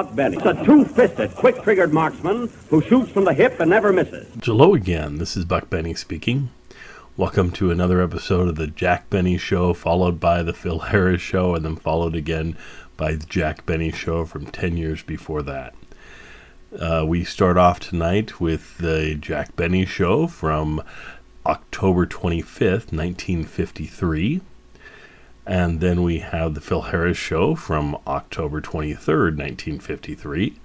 Buck Benny, a two-fisted, quick-triggered marksman who shoots from the hip and never misses. Hello again. This is Buck Benny speaking. Welcome to another episode of the Jack Benny Show, followed by the Phil Harris Show, and then followed again by the Jack Benny Show from 10 years before that. Uh, we start off tonight with the Jack Benny Show from October 25th, 1953. And then we have the Phil Harris Show from October 23rd, 1953,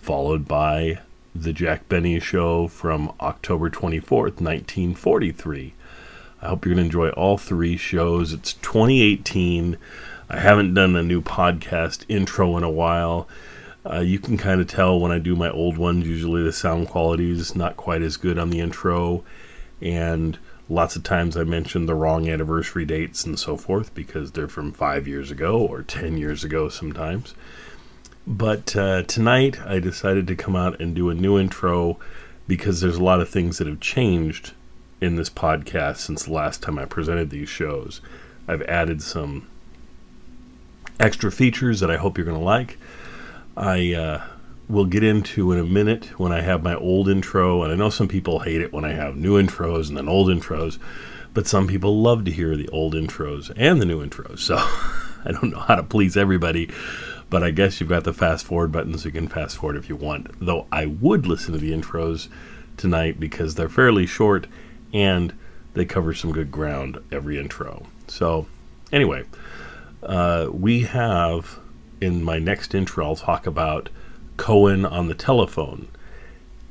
followed by the Jack Benny Show from October 24th, 1943. I hope you're going to enjoy all three shows. It's 2018. I haven't done a new podcast intro in a while. Uh, you can kind of tell when I do my old ones, usually the sound quality is not quite as good on the intro. And lots of times I mention the wrong anniversary dates and so forth because they're from five years ago or 10 years ago sometimes. But uh, tonight I decided to come out and do a new intro because there's a lot of things that have changed in this podcast since the last time I presented these shows. I've added some extra features that I hope you're going to like. I uh, will get into in a minute when I have my old intro, and I know some people hate it when I have new intros and then old intros, but some people love to hear the old intros and the new intros. So I don't know how to please everybody, but I guess you've got the fast forward button so you can fast forward if you want. Though I would listen to the intros tonight because they're fairly short and they cover some good ground every intro. So, anyway, uh, we have in my next intro, I'll talk about Cohen on the telephone.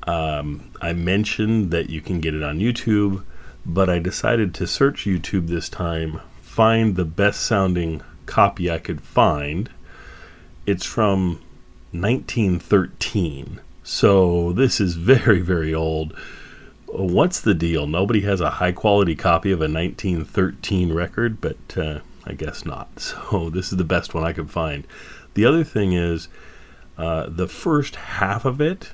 Um, I mentioned that you can get it on YouTube, but I decided to search YouTube this time, find the best sounding copy I could find. It's from 1913. So this is very, very old. What's the deal? Nobody has a high quality copy of a 1913 record, but uh, I guess not. So this is the best one I could find. The other thing is uh, the first half of it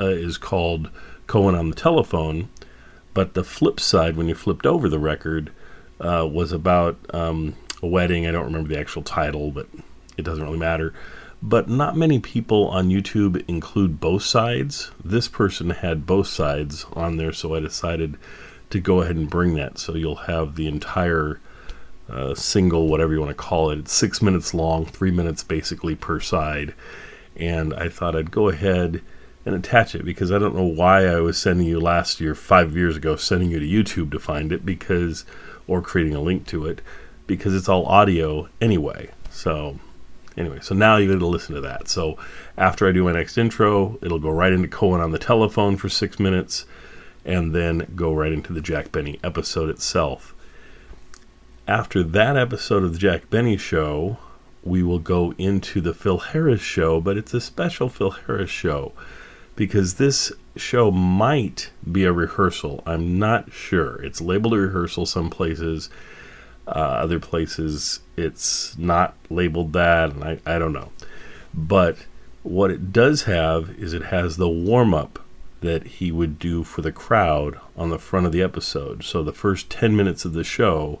uh, is called Cohen on the Telephone, but the flip side, when you flipped over the record, uh, was about um, a wedding. I don't remember the actual title, but it doesn't really matter. But not many people on YouTube include both sides. This person had both sides on there, so I decided to go ahead and bring that. So you'll have the entire uh, single, whatever you want to call it. It's six minutes long, three minutes basically per side. And I thought I'd go ahead and attach it because I don't know why I was sending you last year, five years ago, sending you to YouTube to find it because, or creating a link to it because it's all audio anyway. So, anyway, so now you're going to listen to that. So, after I do my next intro, it'll go right into Cohen on the telephone for six minutes and then go right into the Jack Benny episode itself after that episode of the Jack Benny Show, we will go into the Phil Harris Show, but it's a special Phil Harris show because this show might be a rehearsal. I'm not sure. It's labeled a rehearsal some places, uh, other places it's not labeled that, and I, I don't know. But what it does have is it has the warm up that he would do for the crowd on the front of the episode. So the first 10 minutes of the show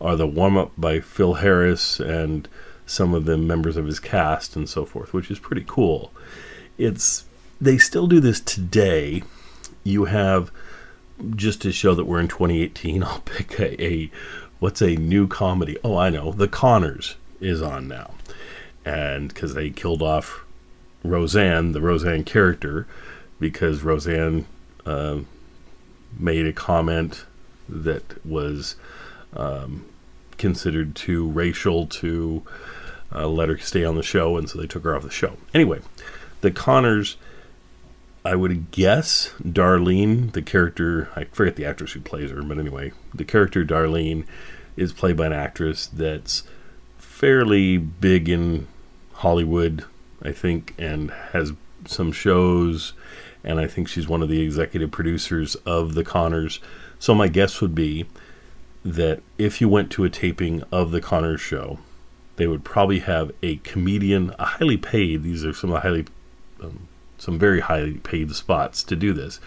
are the warm up by Phil Harris and some of the members of his cast and so forth, which is pretty cool. It's they still do this today. You have just to show that we're in 2018. I'll pick a, a what's a new comedy. Oh, I know, The Conners is on now, and because they killed off Roseanne, the Roseanne character, because Roseanne uh, made a comment that was um, considered too racial to uh, let her stay on the show, and so they took her off the show. Anyway, the Conners, I would guess Darlene, the character, I forget the actress who plays her, but anyway, the character Darlene is played by an actress that's fairly big in Hollywood, I think, and has some shows, and I think she's one of the executive producers of the Conners. So my guess would be that if you went to a taping of the Conners show, they would probably have a comedian, a highly paid. These are some highly, um, some very highly paid spots to do this.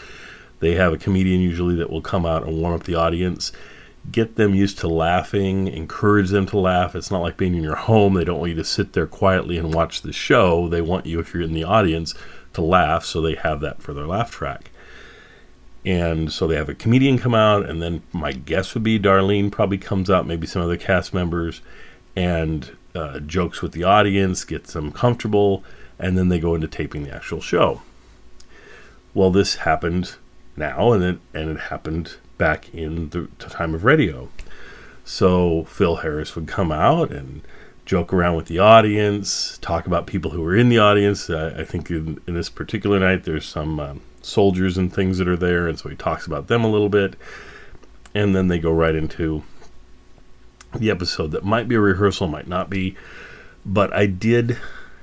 They have a comedian usually that will come out and warm up the audience. get them used to laughing, encourage them to laugh. It's not like being in your home. They don't want you to sit there quietly and watch the show. They want you, if you're in the audience, to laugh, so they have that for their laugh track. And so they have a comedian come out, and then my guess would be Darlene probably comes out, maybe some other cast members, and uh, jokes with the audience, gets them comfortable, and then they go into taping the actual show. Well, this happened now, and it and it happened back in the time of radio. So Phil Harris would come out and joke around with the audience, talk about people who were in the audience. Uh, I think in, in, this particular night, there's some um, soldiers and things that are there, and so he talks about them a little bit. And then they go right into the episode that might be a rehearsal, might not be. But I did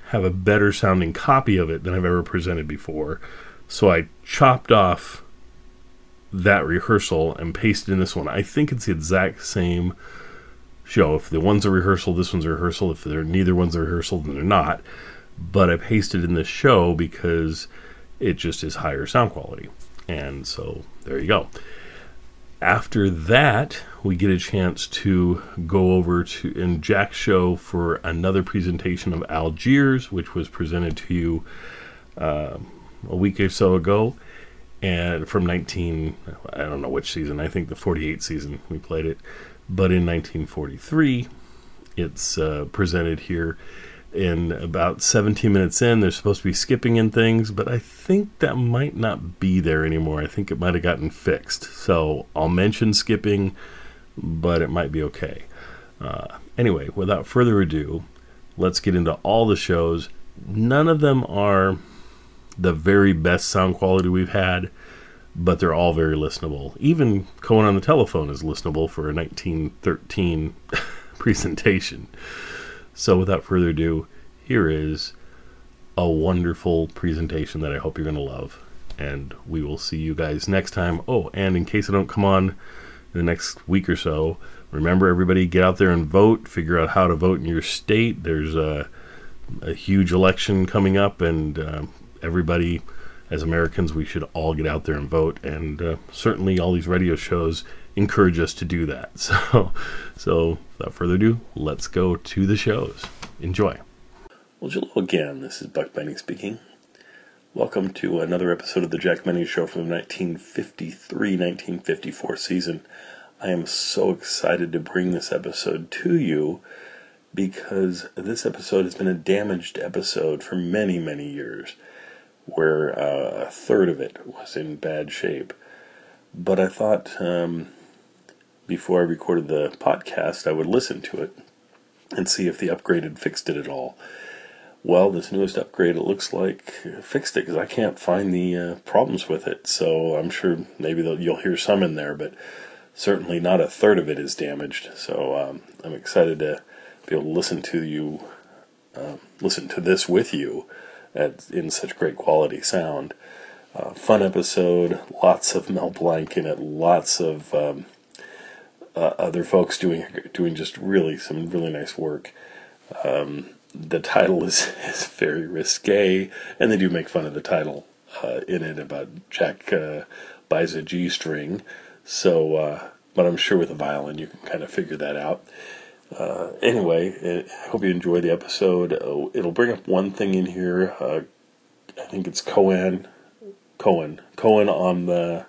have a better sounding copy of it than I've ever presented before. So I chopped off that rehearsal and pasted in this one. I think it's the exact same show. If the one's a rehearsal, this one's a rehearsal. If they're neither one's a rehearsal, then they're not. But I pasted in this show because it just is higher sound quality. And so there you go. After that, we get a chance to go over to in Jack's show for another presentation of Algiers, which was presented to you uh, a week or so ago, and from 19, I don't know which season. I think the 48 season we played it, but in 1943, it's uh, presented here in about 17 minutes in. They're supposed to be skipping in things, but I think that might not be there anymore. I think it might have gotten fixed. So I'll mention skipping, but it might be okay. Uh, anyway, without further ado, let's get into all the shows. None of them are the very best sound quality we've had, but they're all very listenable. Even Cohen on the telephone is listenable for a 1913 presentation. So, without further ado, here is a wonderful presentation that I hope you're going to love. And we will see you guys next time. Oh, and in case I don't come on in the next week or so, remember everybody get out there and vote. Figure out how to vote in your state. There's a, a huge election coming up, and uh, everybody, as Americans, we should all get out there and vote. And uh, certainly, all these radio shows encourage us to do that. So, so without further ado, let's go to the shows. Enjoy. Well, hello again. This is Buck Benny speaking. Welcome to another episode of the Jack Benny Show from the 1953-1954 season. I am so excited to bring this episode to you because this episode has been a damaged episode for many, many years, where uh, a third of it was in bad shape. But I thought um, before I recorded the podcast, I would listen to it and see if the upgrade had fixed it at all. Well, this newest upgrade, it looks like fixed it because I can't find the uh, problems with it. So I'm sure maybe you'll hear some in there, but certainly not a third of it is damaged. So um, I'm excited to be able to listen to you, uh, listen to this with you, at in such great quality sound. Uh, fun episode, lots of Mel Blanc in it, lots of um, uh, other folks doing doing just really some really nice work. Um, the title is, is very risque, and they do make fun of the title uh, in it about Jack uh, buys a G string. So, uh, but I'm sure with a violin you can kind of figure that out. Uh, anyway, I hope you enjoy the episode. Uh, it'll bring up one thing in here. I think it's Cohen, Cohen, Cohen on the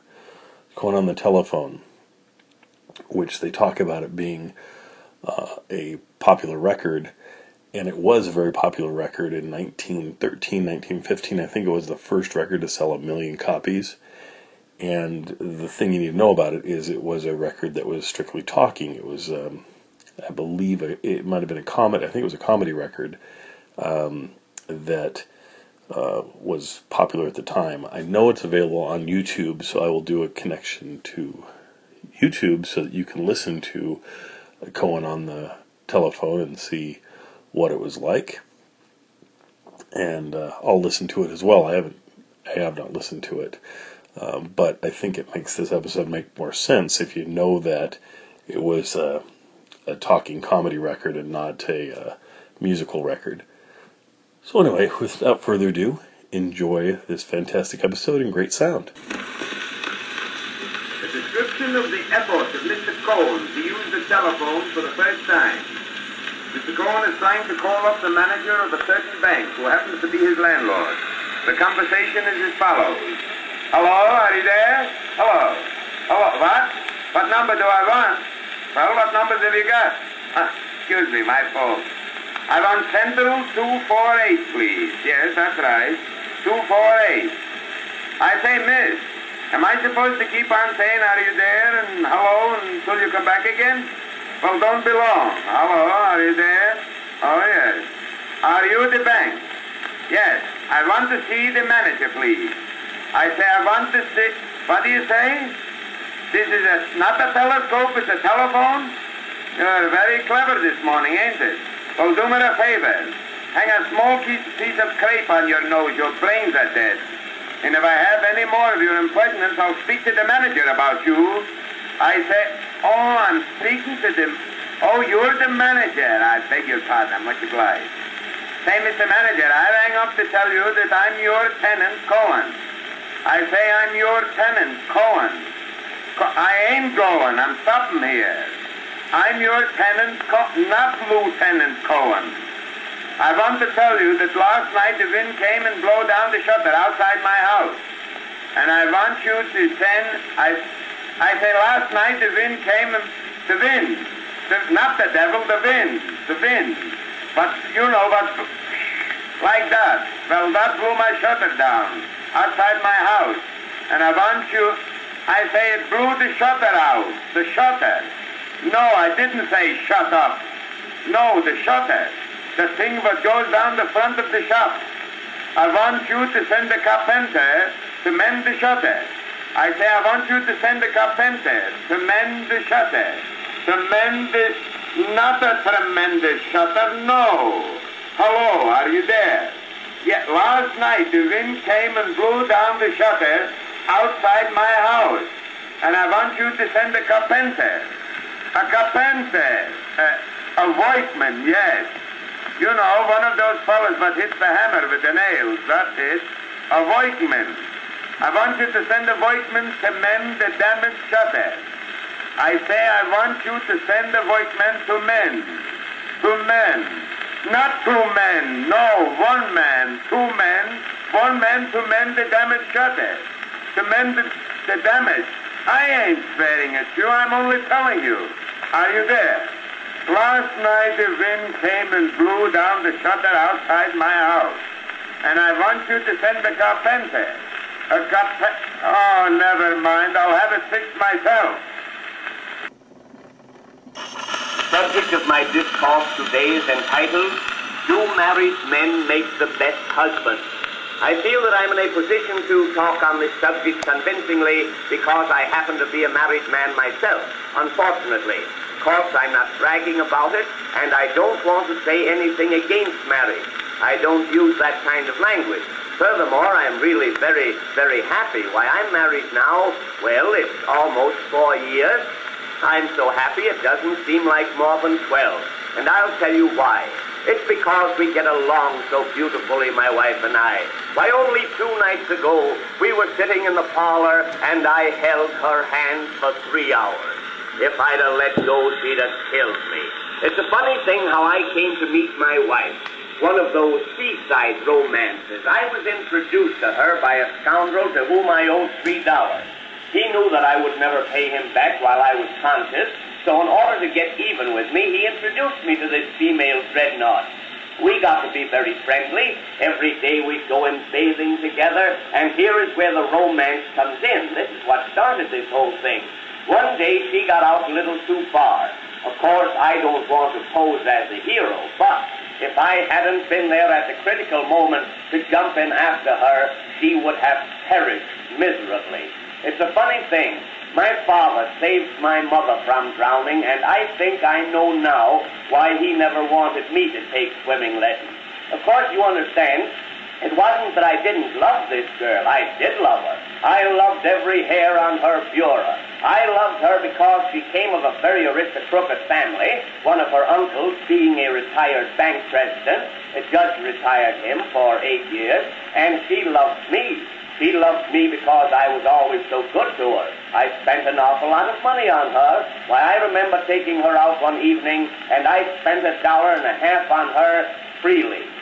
Cohen on the telephone which they talk about it being uh, a popular record. And it was a very popular record in 1913, 1915. I think it was the first record to sell a million copies. And the thing you need to know about it is it was a record that was strictly talking. It was, um, I believe, it might have been a comedy. I think it was a comedy record um, that uh, was popular at the time. I know it's available on YouTube, so I will do a connection to YouTube so that you can listen to Cohen on the telephone and see what it was like. And uh, I'll listen to it as well. I haven't, I have not listened to it, um, but I think it makes this episode make more sense if you know that it was a, a talking comedy record and not a uh, musical record. So anyway, without further ado, enjoy this fantastic episode and great sound of the effort of Mr. Cohen to use the telephone for the first time. Mr. Cohen is trying to call up the manager of a certain bank who happens to be his landlord. The conversation is as follows. Hello, are you there? Hello. Hello, what? What number do I want? Well, what numbers have you got? Uh, excuse me, my fault. I want Central 248, please. Yes, that's right. 248. I say, miss, am I supposed to keep on saying, are you there, and hello, until you come back again? Well, don't be long. Hello, are you there? Oh, yes. Are you the bank? Yes. I want to see the manager, please. I say, I want to see... What do you say? This is a, not a telescope, it's a telephone? You're very clever this morning, ain't it? Well, do me a favor. Hang a small piece, of crepe on your nose. Your brains are dead. And if I have any more of your impertinence, I'll speak to the manager about you. I say, oh, I'm speaking to the... Oh, you're the manager. I beg your pardon. I'm much obliged. Say, Mr. Manager, I rang up to tell you that I'm your tenant, Cohen. I say I'm your tenant, Cohen. Co- I ain't going. I'm stopping here. I'm your tenant, Co- not Lieutenant Cohen. I want to tell you that last night the wind came and blew down the shutter outside my house. And I want you to send, I, I say last night the wind came and, the wind, the, not the devil, the wind, the wind. But you know what, like that. Well, that blew my shutter down outside my house. And I want you, I say it blew the shutter out, the shutter. No, I didn't say shut up. No, the shutter. The thing that goes down the front of the shop. I want you to send a carpenter to mend the shutter. I say I want you to send a carpenter to mend the shutter. To mend the, not a tremendous shutter, no. Hello, are you there? Yeah, last night the wind came and blew down the shutter outside my house. And I want you to send a carpenter. A carpenter. A, a workman, yes. You know, one of those fellows that hits the hammer with the nails. That's it. A workman. I want you to send a workman to mend the damaged shutter. I say I want you to send a workman to mend. To mend. Not two men, no, one man, two men, one man to mend the damaged shutter, to mend the, the damage. I ain't swearing at you, I'm only telling you. Are you there? Last night the wind came and blew down the shutter outside my house, and I want you to send a carpenter. A carpenter. Oh, never mind, I'll have it fixed myself. The subject of my discourse today is entitled, Do Married Men Make the Best Husbands? I feel that I'm in a position to talk on this subject convincingly because I happen to be a married man myself, unfortunately. Course, I'm not bragging about it, and I don't want to say anything against marriage. I don't use that kind of language. Furthermore, I'm really very, very happy. Why, I'm married now, well, it's almost four years, I'm so happy it doesn't seem like more than 12. And I'll tell you why. It's because we get along so beautifully, my wife and I. Why, only two nights ago, we were sitting in the parlor and I held her hand for three hours. If I'd have let go, she'd have killed me. It's a funny thing how I came to meet my wife. One of those seaside romances. I was introduced to her by a scoundrel to whom I owed three dollars. He knew that I would never pay him back while I was conscious, so in order to get even with me, he introduced me to this female dreadnought. We got to be very friendly. Every day we'd go in bathing together, and here is where the romance comes in. This is what started this whole thing. One day she got out a little too far. Of course, I don't want to pose as a hero, but if I hadn't been there at the critical moment to jump in after her, she would have perished miserably. It's a funny thing. My father saved my mother from drowning, and I think I know now why he never wanted me to take swimming lessons. Of course, you understand, it wasn't that I didn't love this girl. I did love her. I loved every hair on her bureau. I loved her because she came of a very aristocratic family, one of her uncles being a retired bank president. A judge retired him for eight years, and she loved me. She loved me because I was always so good to her. I spent an awful lot of money on her. Why, I remember taking her out one evening, and I spent a dollar and a half on her freely.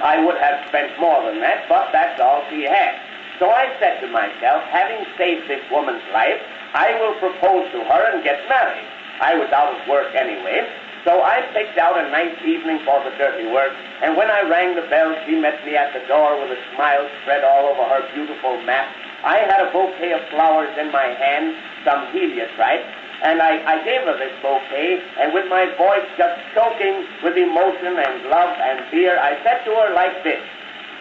I would have spent more than that, but that's all she had. So I said to myself, having saved this woman's life, I will propose to her and get married. I was out of work anyway, so I picked out a nice evening for the dirty work, and when I rang the bell, she met me at the door with a smile spread all over her beautiful map. I had a bouquet of flowers in my hand, some heliotrope, and I, I gave her this bouquet, and with my voice just choking with emotion and love and fear, I said to her like this.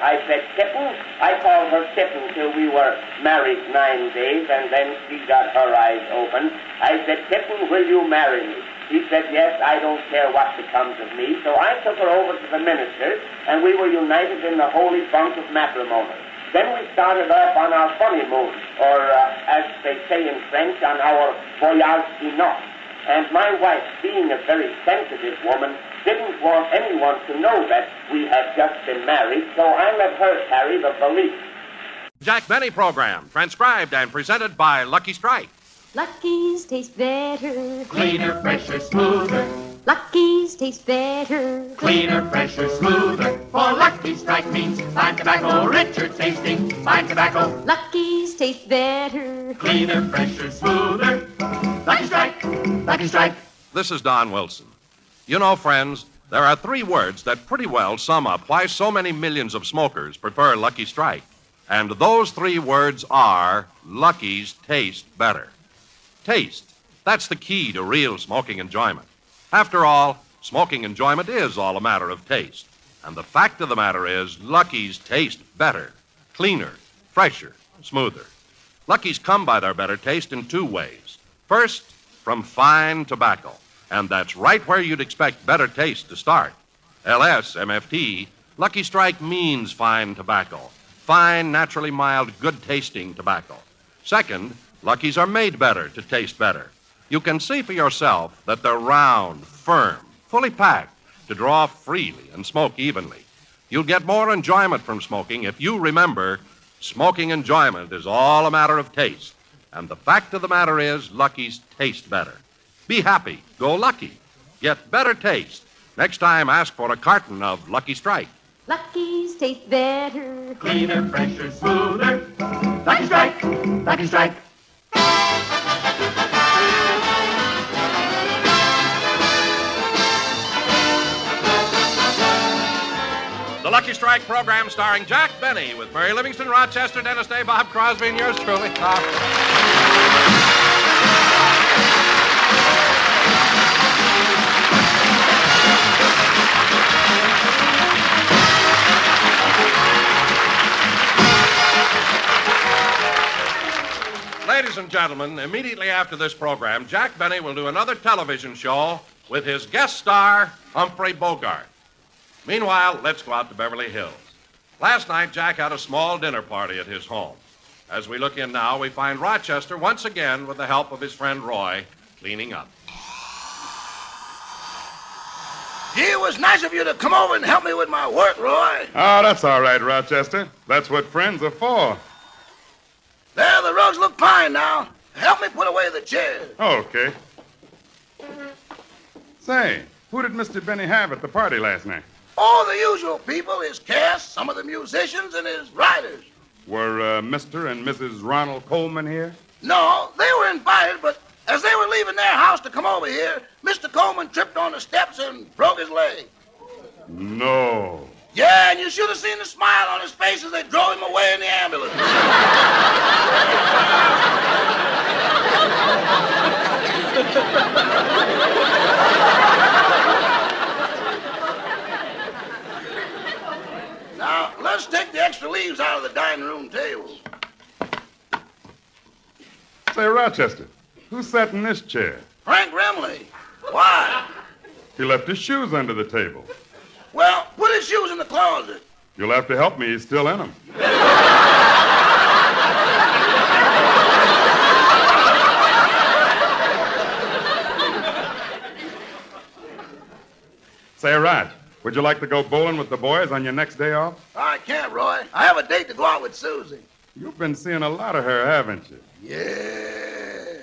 I said, Kitten. I called her Kitten till we were married nine days, and then she got her eyes open. I said, Kitten, will you marry me? She said, yes, I don't care what becomes of me. So I took her over to the minister, and we were united in the holy bond of matrimony. Then we started off on our honeymoon, or uh, as they say in French, on our voyage de noces. And my wife, being a very sensitive woman, didn't want anyone to know that we had just been married, so I let her carry the valise. Jack Benny program, transcribed and presented by Lucky Strike. Lucky's taste better. Cleaner, fresher, smoother. Lucky's taste better. Cleaner, fresher, smoother. For Lucky Strike means fine tobacco, richer tasting. Fine tobacco, Lucky's taste better. cleaner, fresher, smoother. Lucky Strike, Lucky Strike. This is Don Wilson. You know, friends, there are three words that pretty well sum up why so many millions of smokers prefer Lucky Strike. And those three words are Lucky's taste better. Taste. That's the key to real smoking enjoyment. After all, smoking enjoyment is all a matter of taste. And the fact of the matter is, Lucky's taste better, cleaner, fresher, smoother. Lucky's come by their better taste in two ways. First, from fine tobacco, and that's right where you'd expect better taste to start. LS, MFT, Lucky Strike means fine tobacco. Fine, naturally mild, good tasting tobacco. Second, Lucky's are made better to taste better. You can see for yourself that they're round, firm, fully packed to draw freely and smoke evenly. You'll get more enjoyment from smoking if you remember smoking enjoyment is all a matter of taste. And the fact of the matter is, Lucky's taste better. Be happy. Go lucky. Get better taste. Next time, ask for a carton of Lucky Strike. Lucky's taste better. Cleaner, fresher, smoother. Lucky Strike, Lucky Strike. The Lucky Strike program starring Jack Benny with Mary Livingstone, Rochester, Dennis Day, Bob Crosby, and yours truly. Ladies and gentlemen, immediately after this program, Jack Benny will do another television show with his guest star, Humphrey Bogart. Meanwhile, let's go out to Beverly Hills. Last night, Jack had a small dinner party at his home. As we look in now, we find Rochester once again, with the help of his friend Roy, cleaning up. It was nice of you to come over and help me with my work, Roy. Oh, that's all right, Rochester. That's what friends are for. There, the rugs look fine now. Help me put away the chairs. Okay. Say, who did Mr. Benny have at the party last night? All the usual people, his cast, some of the musicians, and his writers. Were uh, Mr. and Mrs. Ronald Colman here? No, they were invited, but as they were leaving their house to come over here, Mr. Colman tripped on the steps and broke his leg. No. Yeah, and you should have seen the smile on his face as they drove him away in the ambulance. now, let's take the extra leaves out of the dining room table. Say, Rochester, who sat in this chair? Frank Remley. Why? He left his shoes under the table. Well, put his shoes in the closet. You'll have to help me. He's still in them. Say, Raj, would you like to go bowling with the boys on your next day off? I can't, Roy. I have a date to go out with Susie. You've been seeing a lot of her, haven't you? Yeah.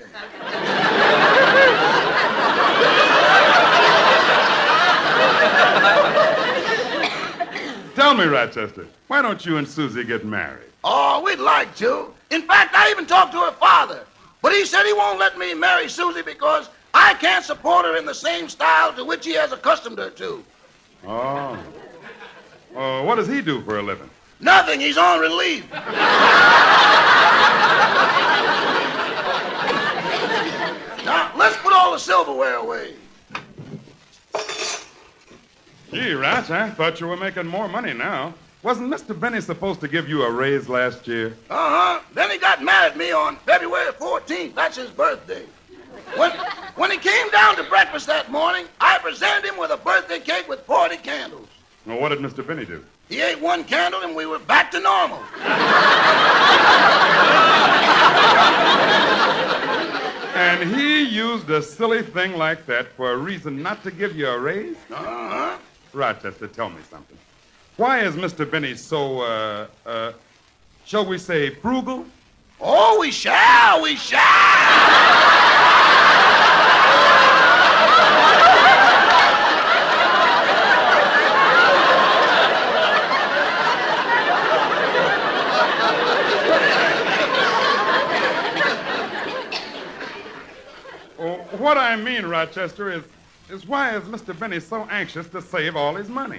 Tell me, Rochester, why don't you and Susie get married? Oh, we'd like to. In fact, I even talked to her father. But he said he won't let me marry Susie because I can't support her in the same style to which he has accustomed her to. Oh. Oh, what does he do for a living? Nothing, he's on relief. now, let's put all the silverware away. Gee, Roch, I thought you were making more money now. Wasn't Mr. Benny supposed to give you a raise last year? Uh huh. Then he got mad at me on February 14th. That's his birthday. When, when he came down to breakfast that morning, I presented him with a birthday cake with 40 candles. Well, what did Mr. Benny do? He ate one candle and we were back to normal. And he used a silly thing like that for a reason not to give you a raise? Uh huh. Rochester, tell me something. Why is Mr. Benny so, uh, uh, shall we say, frugal? Oh, we shall, we shall. Well, what I mean, Rochester, is, is why is Mr. Benny so anxious to save all his money?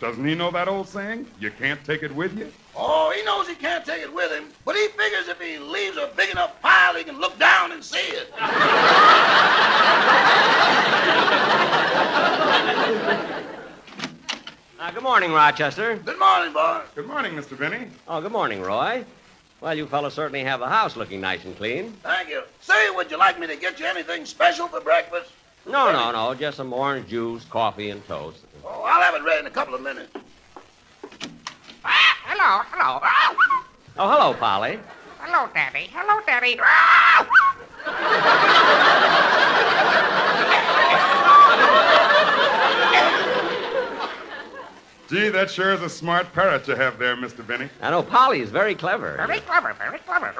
Doesn't he know that old saying? You can't take it with you? Oh, he knows he can't take it with him, but he figures if he leaves a big enough pile, he can look down and see it. Uh, good morning, Rochester. Good morning, boy. Good morning, Mr. Benny. Oh, good morning, Roy. Well, you fellas certainly have the house looking nice and clean. Thank you. Say, would you like me to get you anything special for breakfast? No, no, no. Just some orange juice, coffee, and toast. Oh, I'll have it ready in a couple of minutes. Ah, Hello, hello. Oh, hello, Polly. Hello, Daddy. Hello, Daddy. Gee, that sure is a smart parrot you have there, Mr. Benny. I know Polly is very clever. Very clever, very clever.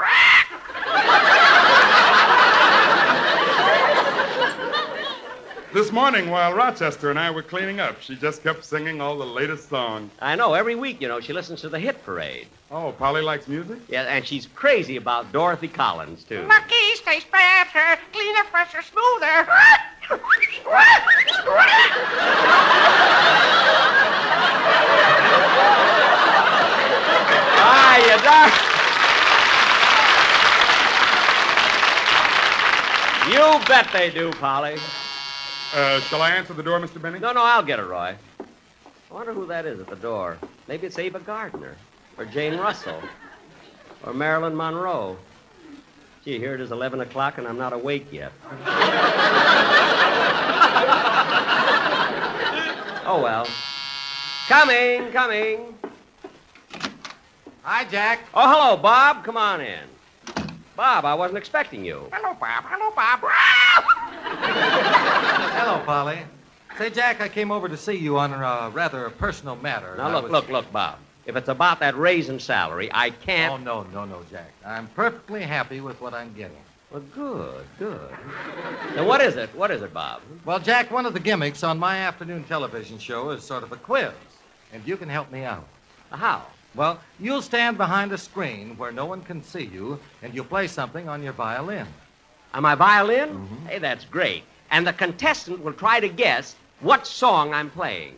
This morning, while Rochester and I were cleaning up, she just kept singing all the latest songs. I know. Every week, you know, she listens to the hit parade. Oh, Polly likes music? Yeah, and she's crazy about Dorothy Collins, too. Lucky's taste better, cleaner, fresher, smoother. Ah. You bet they do, Polly. Uh, shall I answer the door, Mr. Benny? No, no, I'll get it, Roy. I wonder who that is at the door. Maybe it's Ava Gardner, or Jane Russell, or Marilyn Monroe. Gee, here it is 11 o'clock and I'm not awake yet. oh, well. Coming, coming. Hi, Jack. Oh, hello, Bob. Come on in. Bob, I wasn't expecting you. Hello, Bob. Hello, Bob. Hello, Polly. Say, Jack, I came over to see you on a uh, rather personal matter. Now, look, was- look, look, Bob. If it's about that raise in salary, I can't. Oh, no, no, no, Jack. I'm perfectly happy with what I'm getting. Well, good, good. Now, what is it? What is it, Bob? Well, Jack, one of the gimmicks on my afternoon television show is sort of a quiz, and you can help me out. How? Well, you'll stand behind a screen where no one can see you, and you'll play something on your violin. On my violin? Mm-hmm. Hey, that's great. And the contestant will try to guess what song I'm playing.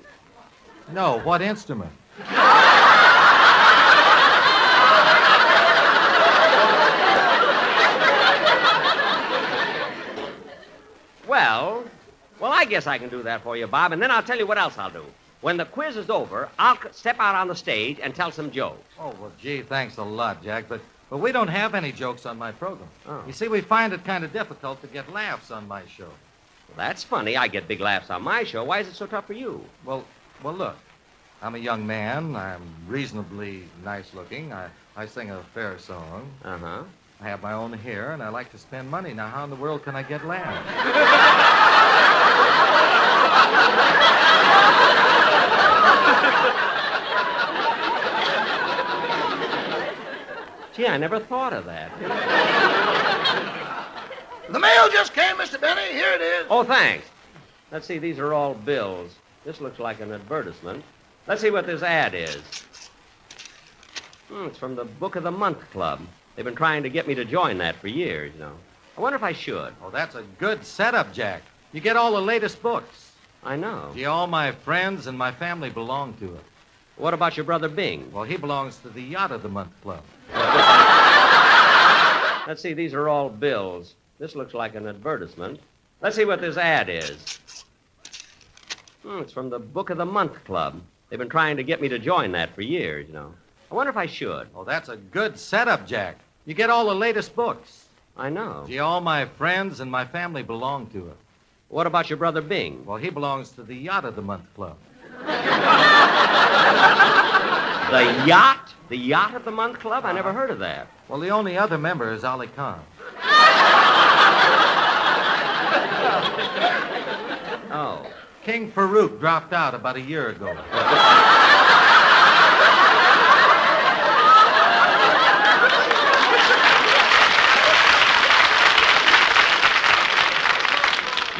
No, what instrument? Well, well, I guess I can do that for you, Bob, and then I'll tell you what else I'll do. When the quiz is over, I'll step out on the stage and tell some jokes. Oh, well, gee, thanks a lot, Jack, but, but we don't have any jokes on my program. Oh. You see, we find it kind of difficult to get laughs on my show. Well, that's funny. I get big laughs on my show. Why is it so tough for you? Well, well, look. I'm a young man. I'm reasonably nice looking. I, I sing a fair song. Uh huh. I have my own hair, and I like to spend money. Now, how in the world can I get laughs? Gee, I never thought of that. The mail just came, Mr. Benny. Here it is. Oh, thanks. Let's see, these are all bills. This looks like an advertisement. Let's see what this ad is. Hmm, it's from the Book of the Month Club. They've been trying to get me to join that for years, you know. I wonder if I should. Oh, that's a good setup, Jack. You get all the latest books. I know. Gee, all my friends and my family belong to it. What about your brother Bing? Well, he belongs to the Yacht of the Month Club. Let's see, these are all bills. This looks like an advertisement. Let's see what this ad is. Hmm, it's from the Book of the Month Club. They've been trying to get me to join that for years, you know. I wonder if I should. Oh, that's a good setup, Jack. You get all the latest books. I know. Gee, all my friends and my family belong to it. What about your brother Bing? Well, he belongs to the Yacht of the Month Club. The Yacht? The Yacht of the Month Club? I never uh-huh. heard of that. Well, the only other member is Ali Khan. Oh. King Farouk dropped out about a year ago.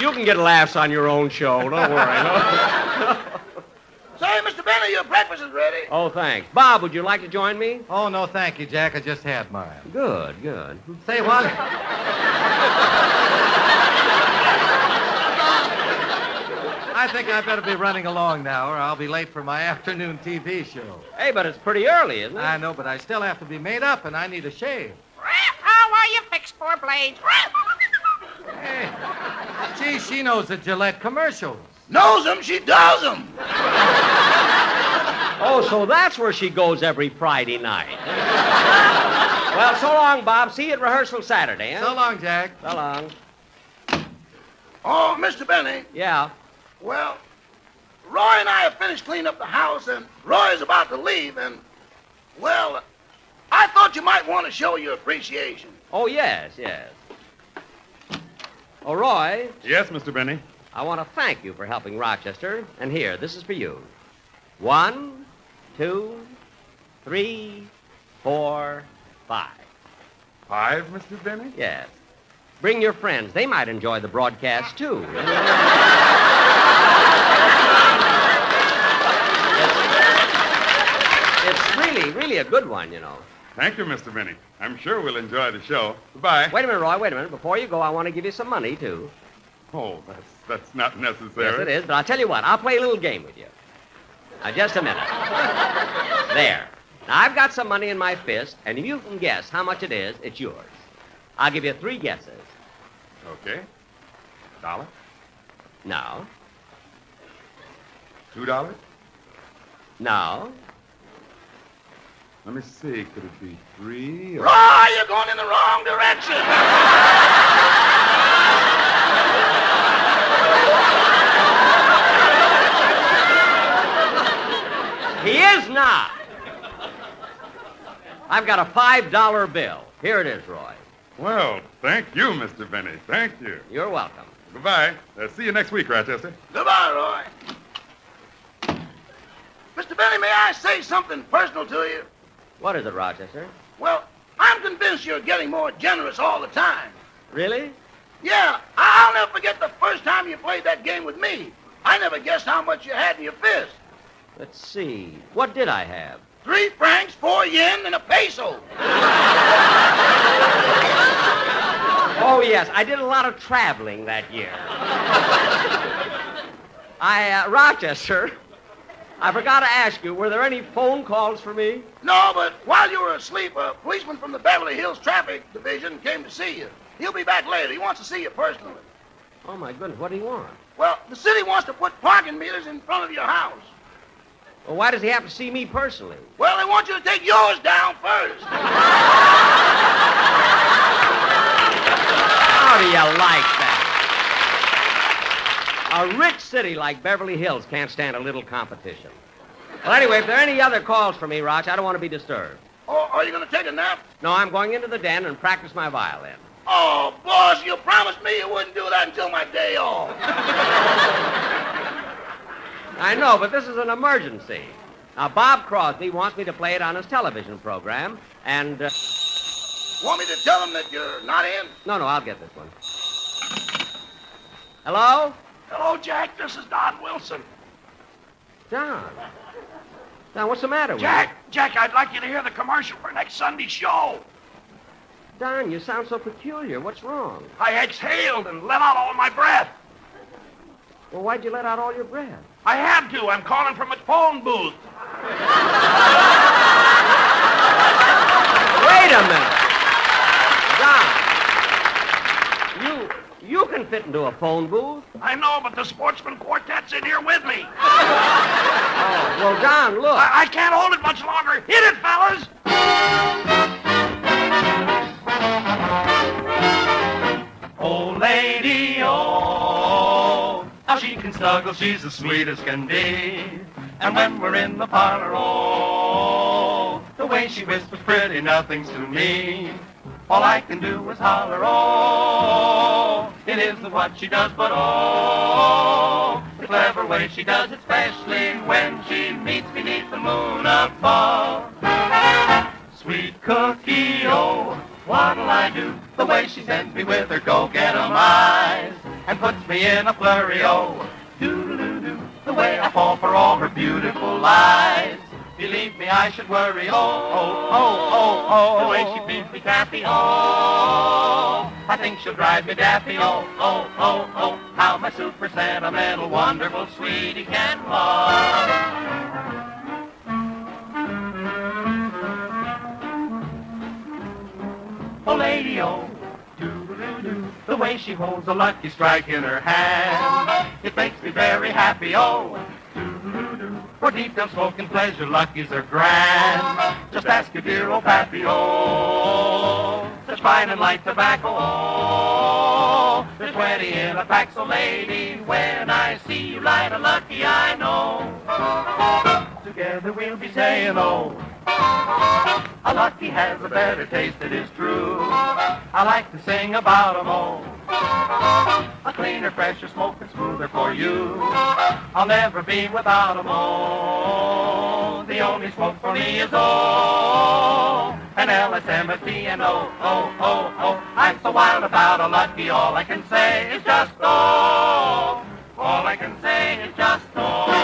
You can get laughs on your own show. Don't worry. Say, Mr. Benny, your breakfast is ready. oh, thanks. Bob, would you like to join me? Oh, no, thank you, Jack. I just had mine. Good, good. Say what? I think I better be running along now, or I'll be late for my afternoon TV show. Hey, but it's pretty early, isn't it? I know, but I still have to be made up, and I need a shave. How are you fixed for blades? Hey, gee, she knows the Gillette commercials. Knows them, she does them. Oh, so that's where she goes every Friday night. well, so long, Bob. See you at rehearsal Saturday, huh? So long, Jack. So long. Oh, Mr. Benny. Yeah. Well, Roy and I have finished cleaning up the house, and Roy's about to leave, and, well, I thought you might want to show your appreciation. Oh, yes, yes. Oh, Roy, Yes, Mr. Benny. I want to thank you for helping Rochester. And here, this is for you. One, two, three, four, five. Five, Mr. Benny? Yes. Bring your friends. They might enjoy the broadcast, too. It's, it's really, really a good one, you know. Thank you, Mr. Benny. I'm sure we'll enjoy the show. Goodbye. Wait a minute, Roy. Wait a minute. Before you go, I want to give you some money, too. Oh, that's that's not necessary. Yes, it is. But I'll tell you what. I'll play a little game with you. Now, just a minute. there. Now, I've got some money in my fist, and if you can guess how much it is, it's yours. I'll give you three guesses. Okay. Dollar? No. Two dollars? No. Let me see. Could it be three? Or... Roy, you're going in the wrong direction. He is not. I've got a $5 bill. Here it is, Roy. Well, thank you, Mr. Benny. Thank you. You're welcome. Goodbye. Uh, see you next week, Rochester. Goodbye, Roy. Mr. Benny, may I say something personal to you? What is it, Rochester? Well, I'm convinced you're getting more generous all the time. Really? Yeah, I'll never forget the first time you played that game with me. I never guessed how much you had in your fist. Let's see. What did I have? Three francs, four yen, and a peso. Oh, yes. I did a lot of traveling that year. I, uh, Rochester, I forgot to ask you, were there any phone calls for me? No, but while you were asleep, a policeman from the Beverly Hills Traffic Division came to see you. He'll be back later. He wants to see you personally. Oh, my goodness. What do you want? Well, the city wants to put parking meters in front of your house. Well, why does he have to see me personally? Well, they want you to take yours down first. How do you like that? A rich city like Beverly Hills can't stand a little competition. Well, anyway, if there are any other calls for me, Roch, I don't want to be disturbed. Oh, are you going to take a nap? No, I'm going into the den and practice my violin. Oh, boss, you promised me you wouldn't do that until my day off. I know, but this is an emergency. Now, Bob Crosby wants me to play it on his television program, and. Uh... Want me to tell them that you're not in? No, no, I'll get this one. Hello? Hello, Jack. This is Don Wilson. Don. Don, what's the matter with Jack, Jack, I'd like you to hear the commercial for next Sunday's show. Don, you sound so peculiar. What's wrong? I exhaled and let out all my breath. Well, why'd you let out all your breath? I had to. I'm calling from a phone booth. Wait a minute. Don. You you can fit into a phone booth. I know, but the Sportsmen Quartet's in here with me. Oh, well, Don, look. I, I can't hold it much longer. Hit it, fellas. Oh, lady, oh, how she can snuggle, she's as sweet as can be. And when we're in the parlor, oh, the way she whispers pretty nothings to me. All I can do is holler, oh, it isn't what she does, but oh, the clever way she does it, especially when she meets beneath the moon above. Sweet cookie, oh, what'll I do? The way she sends me with her go-get-em eyes and puts me in a flurry, oh, doo-doo-doo, the way I fall for all her beautiful lies. Believe me, I should worry, oh, oh, oh, oh, oh, the way she feeds me taffy, oh, I think she'll drive me daffy, oh, oh, oh, oh, how my super sentimental, wonderful sweetie can love. Oh, lady, oh, the way she holds a lucky strike in her hand, it makes me very happy, oh, for deep down smoking pleasure, luckies are grand. Just ask your dear old pappy, oh, such fine and light tobacco, oh, there's twenty in a pack, so lady, when I see you light a lucky, I know, together we'll be saying, oh, a lucky has a better taste, it is true. I like to sing about 'em all. A cleaner, fresher, smoking smoother for you. I'll never be without 'em all. The only smoke for me is oh, an LSMFT and oh, oh, oh, oh. I'm so wild about a lucky, all I can say is just oh. All I can say is just oh.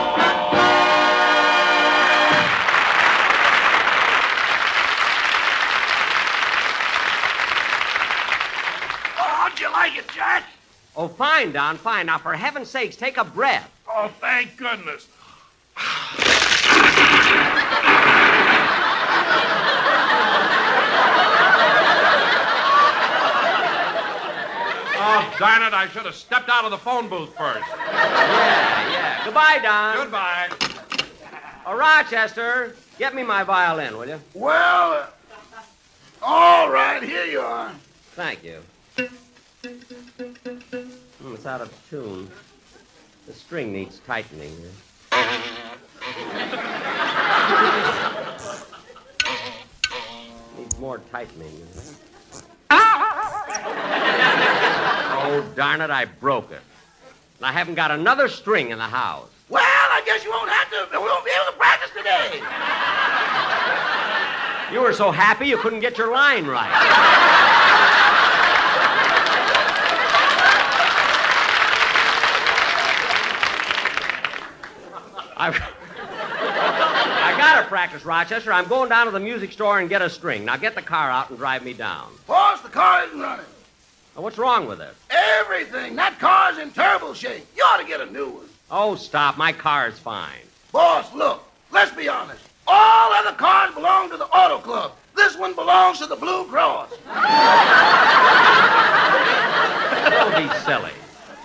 Oh, fine, Don, fine. Now, for heaven's sakes, take a breath. Oh, thank goodness. Oh, darn it, I should have stepped out of the phone booth first. Yeah, yeah. Goodbye, Don. Goodbye. Oh, Rochester, get me my violin, will you? Well, all right, here you are. Thank you. It's out of tune. The string needs tightening. needs more tightening. oh, darn it, I broke it. And I haven't got another string in the house. Well, I guess you won't have to. We won't be able to practice today. You were so happy you couldn't get your line right. I've, I gotta practice, Rochester. I'm going down to the music store and get a string. Now get the car out and drive me down. Boss, the car isn't running. Now, what's wrong with it? Everything. That car's in terrible shape. You ought to get a new one. Oh, stop. My car's fine. Boss, look. Let's be honest. All other cars belong to the auto club. This one belongs to the Blue Cross. Don't be silly.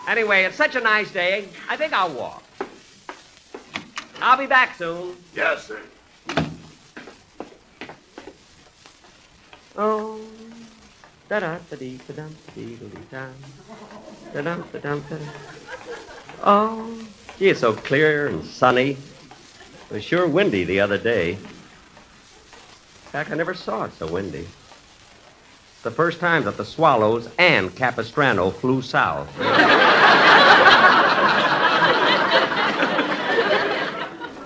Anyway, it's such a nice day. I think I'll walk. I'll be back soon. Yes, sir. Oh. Da da da dee da dum da dee da dee da. Da dum da dum da. Oh. Gee, it's so clear and sunny. It was sure windy the other day. In fact, I never saw it so windy. It's the first time that the Swallows and Capistrano flew south.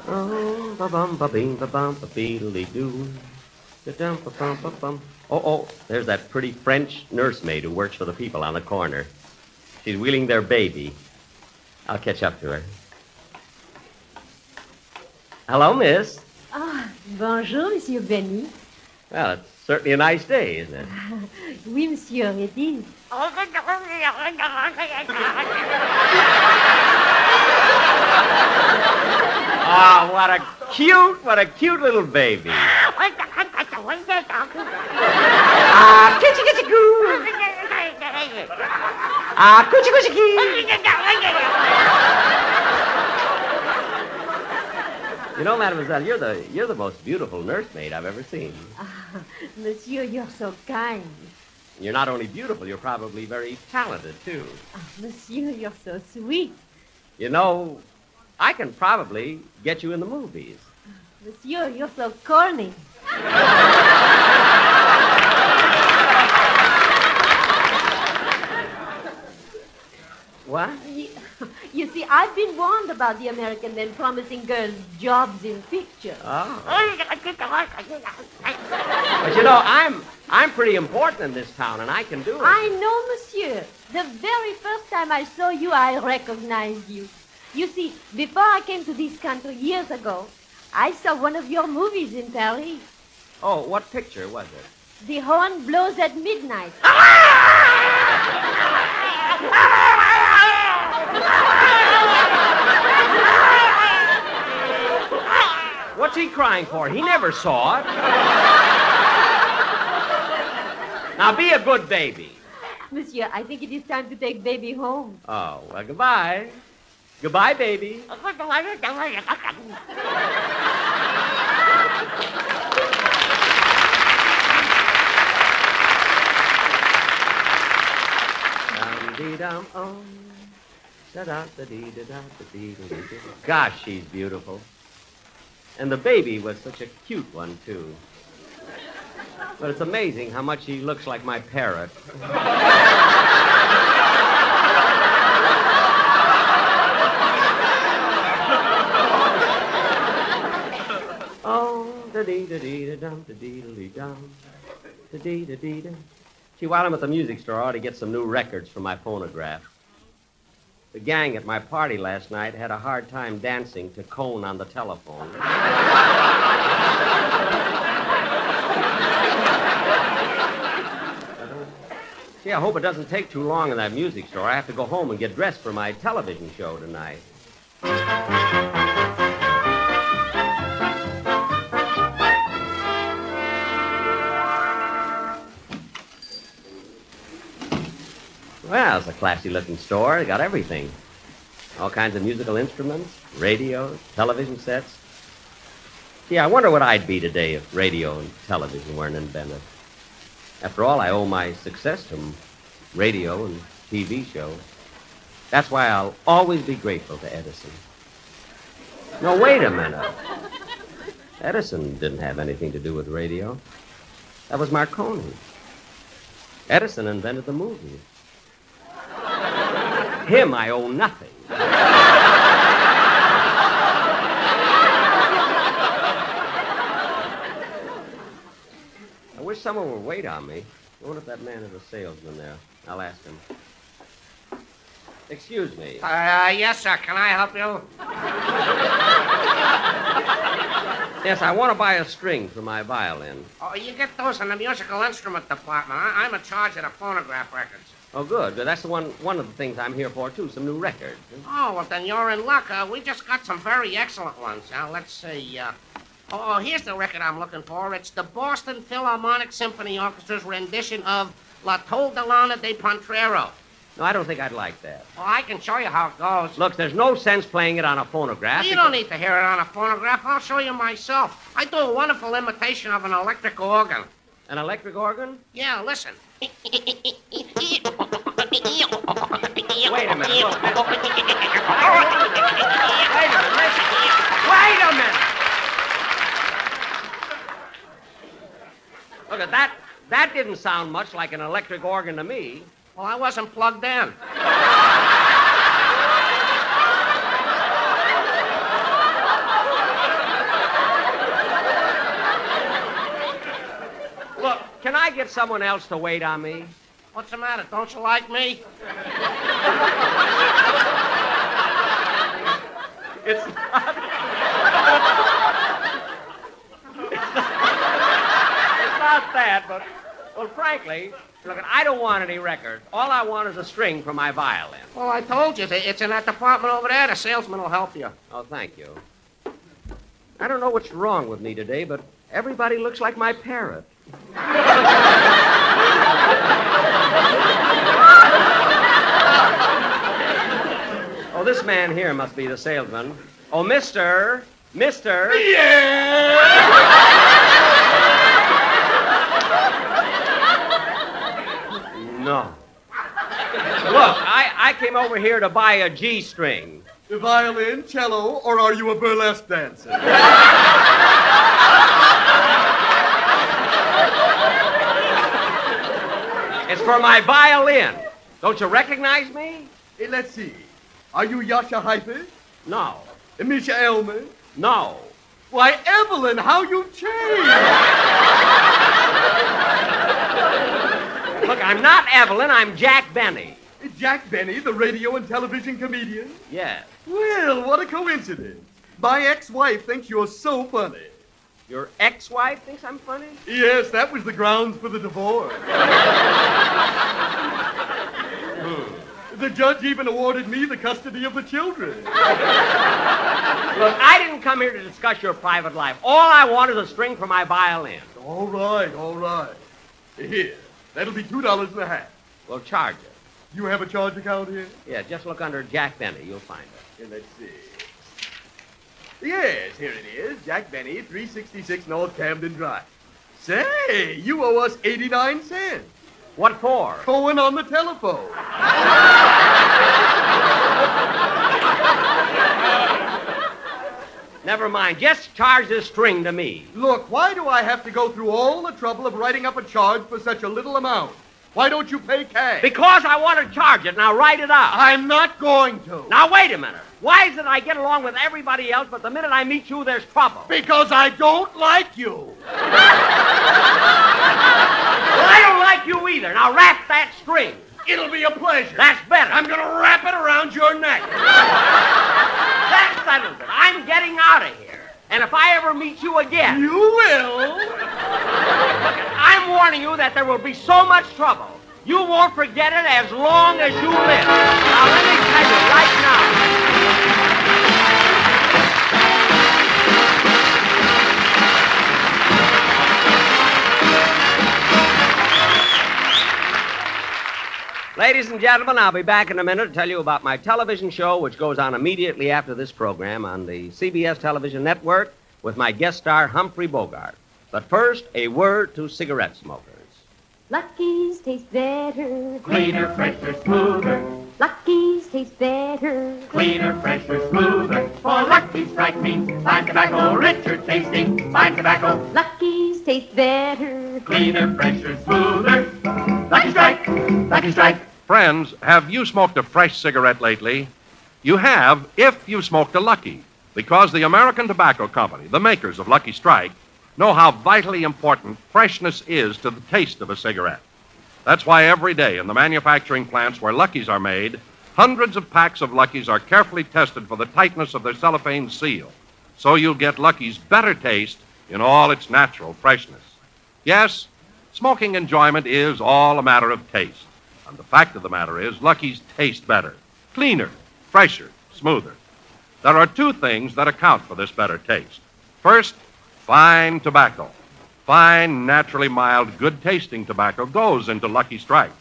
Oh, ba bum ba bing ba bum ba beedly doo. Da-dum-ba-bum-ba-bum. Oh, oh, there's that pretty French nursemaid who works for the people on the corner. She's wheeling their baby. I'll catch up to her. Hello, miss. Ah, bonjour, Monsieur Benny. Well, it's certainly a nice day, isn't it? Oui, monsieur, it is. Oh, what a cute, what a cute little baby. Ah, kitty kitty coo. Ah, coochie coochie kee. You know, mademoiselle, you're the you're the most beautiful nursemaid I've ever seen. Ah, monsieur, you're so kind. You're not only beautiful, you're probably very talented too. Ah, monsieur, you're so sweet. You know, I can probably get you in the movies. Monsieur, you're so corny. What? You, you see, I've been warned about the American men promising girls jobs in pictures. Oh. But you know, I'm I'm pretty important in this town, and I can do it. I know, monsieur. The very first time I saw you, I recognized you. You see, before I came to this country years ago, I saw one of your movies in Paris. Oh, what picture was it? The horn blows at midnight. What's he crying for? He never saw it. now be a good baby. Monsieur, I think it is time to take baby home. Oh, well, goodbye. Goodbye, baby. Gosh, she's beautiful. And the baby was such a cute one, too. But it's amazing how much he looks like my parrot. Oh, da dee da dee da dum da dee da dee dum da dee da dee da. Gee, while I'm at the music store, I ought to get some new records for my phonograph. The gang at my party last night had a hard time dancing to Cone on the telephone. Gee, I hope it doesn't take too long in that music store. I have to go home and get dressed for my television show tonight. It's a classy looking store. They got everything. All kinds of musical instruments, radios, television sets. Gee, I wonder what I'd be today if radio and television weren't invented. After all, I owe my success to radio and TV shows. That's why I'll always be grateful to Edison. No, wait a minute. Edison didn't have anything to do with radio. That was Marconi. Edison invented the movie. Him, I owe nothing. I wish someone would wait on me. I wonder if that man is a salesman there. I'll ask him. Excuse me. Uh, yes, sir. Can I help you? Yes, I want to buy a string for my violin. Oh, you get those in the musical instrument department. I- I'm in charge of the phonograph records. Oh, good. That's the one one of the things I'm here for too. Some new records. Oh, well, then you're in luck. Uh, we just got some very excellent ones. Now, let's see. Uh, oh, here's the record I'm looking for. It's the Boston Philharmonic Symphony Orchestra's rendition of La Toldalana de Pontrero. No, I don't think I'd like that. Well, I can show you how it goes. Look, there's no sense playing it on a phonograph. You don't need to hear it on a phonograph. I'll show you myself. I do a wonderful imitation of an electric organ. An electric organ? Yeah, listen. Wait a minute. Wait a minute. Look at that. That didn't sound much like an electric organ to me. Well, I wasn't plugged in. I get someone else to wait on me? What's the matter? Don't you like me? It's not. it's not that, but well, frankly, look, I don't want any records. All I want is a string for my violin. Well, I told you. It's in that department over there. The salesman will help you. Oh, thank you. I don't know what's wrong with me today, but everybody looks like my parrot. Oh, this man here must be the salesman. Oh, mister. Mister. Yeah! no. Look, I, I came over here to buy a G string. The violin, cello, or are you a burlesque dancer? For my violin. Don't you recognize me? Hey, let's see. Are you Jascha Heifetz? No. Mischa Elman? No. Why, Evelyn, how you changed! Look, I'm not Evelyn, I'm Jack Benny. Eh, Jack Benny, the radio and television comedian? Yes. Well, what a coincidence. My ex-wife thinks you're so funny. Your ex-wife thinks I'm funny? Yes, that was the grounds for the divorce. the judge even awarded me the custody of the children. Look, I didn't come here to discuss your private life. All I want is a string for my violin. All right, all right. Here, that'll be two dollars and a half. We'll charge it. You have a charge account here? Yeah, just look under Jack Benny. You'll find it. Here, let's see. Yes, here it is. Jack Benny, 366 North Camden Drive. Say, you owe us 89 cents. What for? Going on the telephone. Never mind. Just charge this string to me. Look, why do I have to go through all the trouble of writing up a charge for such a little amount? Why don't you pay cash? Because I want to charge it. Now write it out. I'm not going to. Now wait a minute. Why is it I get along with everybody else, but the minute I meet you, there's trouble? Because I don't like you. Well, I don't like you either. Now wrap that string. It'll be a pleasure. That's better. I'm going to wrap it around your neck. That settles it. I'm getting out of here. And if I ever meet you again. You will. I'm warning you that there will be so much trouble. You won't forget it as long as you live. Now, let me tell you right now. Ladies and gentlemen, I'll be back in a minute to tell you about my television show, which goes on immediately after this program on the CBS television network with my guest star, Humphrey Bogart. But first, a word to cigarette smokers. Lucky's taste better. Cleaner, fresher, smoother. Lucky's taste better. Cleaner, fresher, smoother. For Lucky Strike means fine tobacco, richer tasting, fine tobacco. Lucky's taste better. Cleaner, fresher, smoother. Lucky Strike, Lucky Strike. Friends, have you smoked a fresh cigarette lately? You have if you smoked a Lucky, because the American Tobacco Company, the makers of Lucky Strike, know how vitally important freshness is to the taste of a cigarette. That's why every day in the manufacturing plants where Luckies are made, hundreds of packs of Luckies are carefully tested for the tightness of their cellophane seal, so you'll get Lucky's better taste in all its natural freshness. Yes, smoking enjoyment is all a matter of taste. And the fact of the matter is, Lucky's taste better, cleaner, fresher, smoother. There are two things that account for this better taste. First, fine tobacco. Fine, naturally mild, good tasting tobacco goes into Lucky Strike.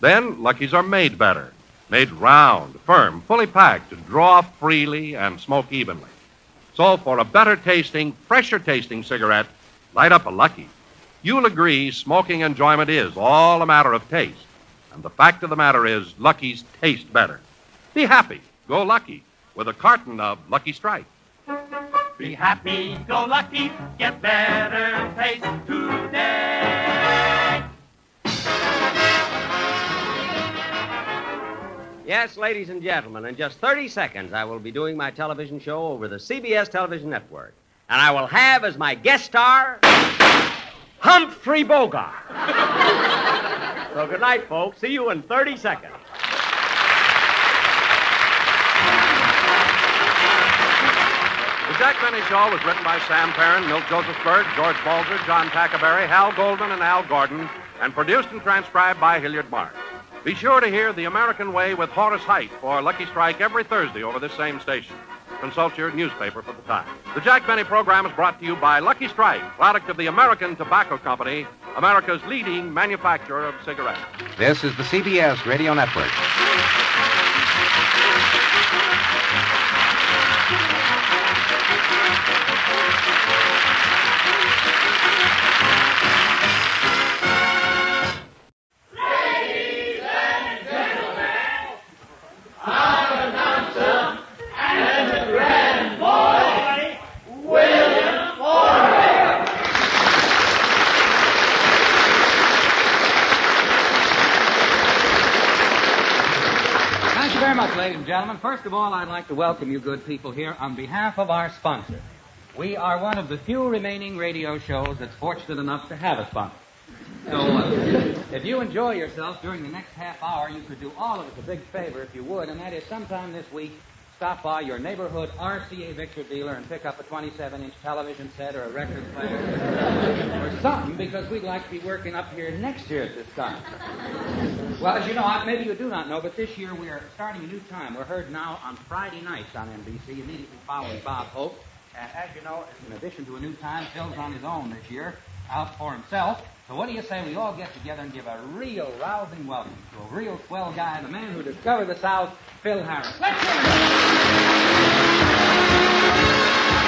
Then, Luckies are made better, made round, firm, fully packed to draw freely and smoke evenly. So, for a better tasting, fresher tasting cigarette, light up a Lucky. You'll agree smoking enjoyment is all a matter of taste. And the fact of the matter is, Lucky's taste better. Be happy. Go Lucky with a carton of Lucky Strike. Be happy, go lucky, get better taste today. Yes, ladies and gentlemen, in just 30 seconds, I will be doing my television show over the CBS television network. And I will have as my guest star Humphrey Bogart. so good night, folks. See you in 30 seconds. Jack Benny Show was written by Sam Perrin, Milt Josephsberg, George Balzer, John Tackaberry, Hal Goldman, and Al Gordon, and produced and transcribed by Hilliard Mark. Be sure to hear The American Way with Horace Heidt for Lucky Strike every Thursday over this same station. Consult your newspaper for the time. The Jack Benny program is brought to you by Lucky Strike, product of the American Tobacco Company, America's leading manufacturer of cigarettes. This is the CBS Radio Network. Gentlemen. First of all, I'd like to welcome you good people here on behalf of our sponsor. We are one of the few remaining radio shows that's fortunate enough to have a sponsor. So, uh, if you enjoy yourself during the next half hour, you could do all of us a big favor if you would, and that is sometime this week, stop by your neighborhood RCA Victor dealer and pick up a 27-inch television set or a record player or something, because we'd like to be working up here next year at this time. Well, as you know, maybe you do not know, but this year we are starting a new time. We're heard now on Friday nights on NBC, immediately following Bob Hope. And as you know, in addition to a new time, Phil's on his own this year, out for himself. So what do you say we all get together and give a real rousing welcome to a real swell guy, the man who discovered the South, Phil Harris. Let's hear it.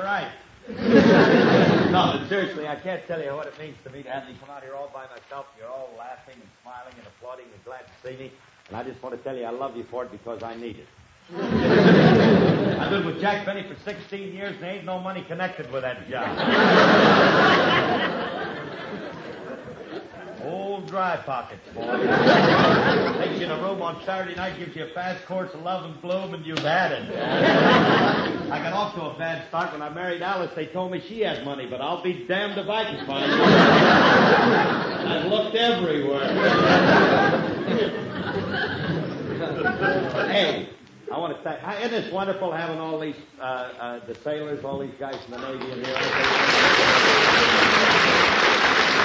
You're right. no, but seriously, I can't tell you what it means to me to have me come out here all by myself. You're all laughing and smiling and applauding and glad to see me. And I just want to tell you I love you for it because I need it. I've been with Jack Benny for 16 years, and there ain't no money connected with that job. Old dry pockets, boy. Takes you in a room on Saturday night, gives you a fast course of love and bloom, and you've had it. I got off to a bad start when I married Alice. They told me she had money, but I'll be damned if I can find it. I've looked everywhere. hey, I want to say, isn't this wonderful having all these, uh, uh, the sailors, all these guys from the Navy in here? You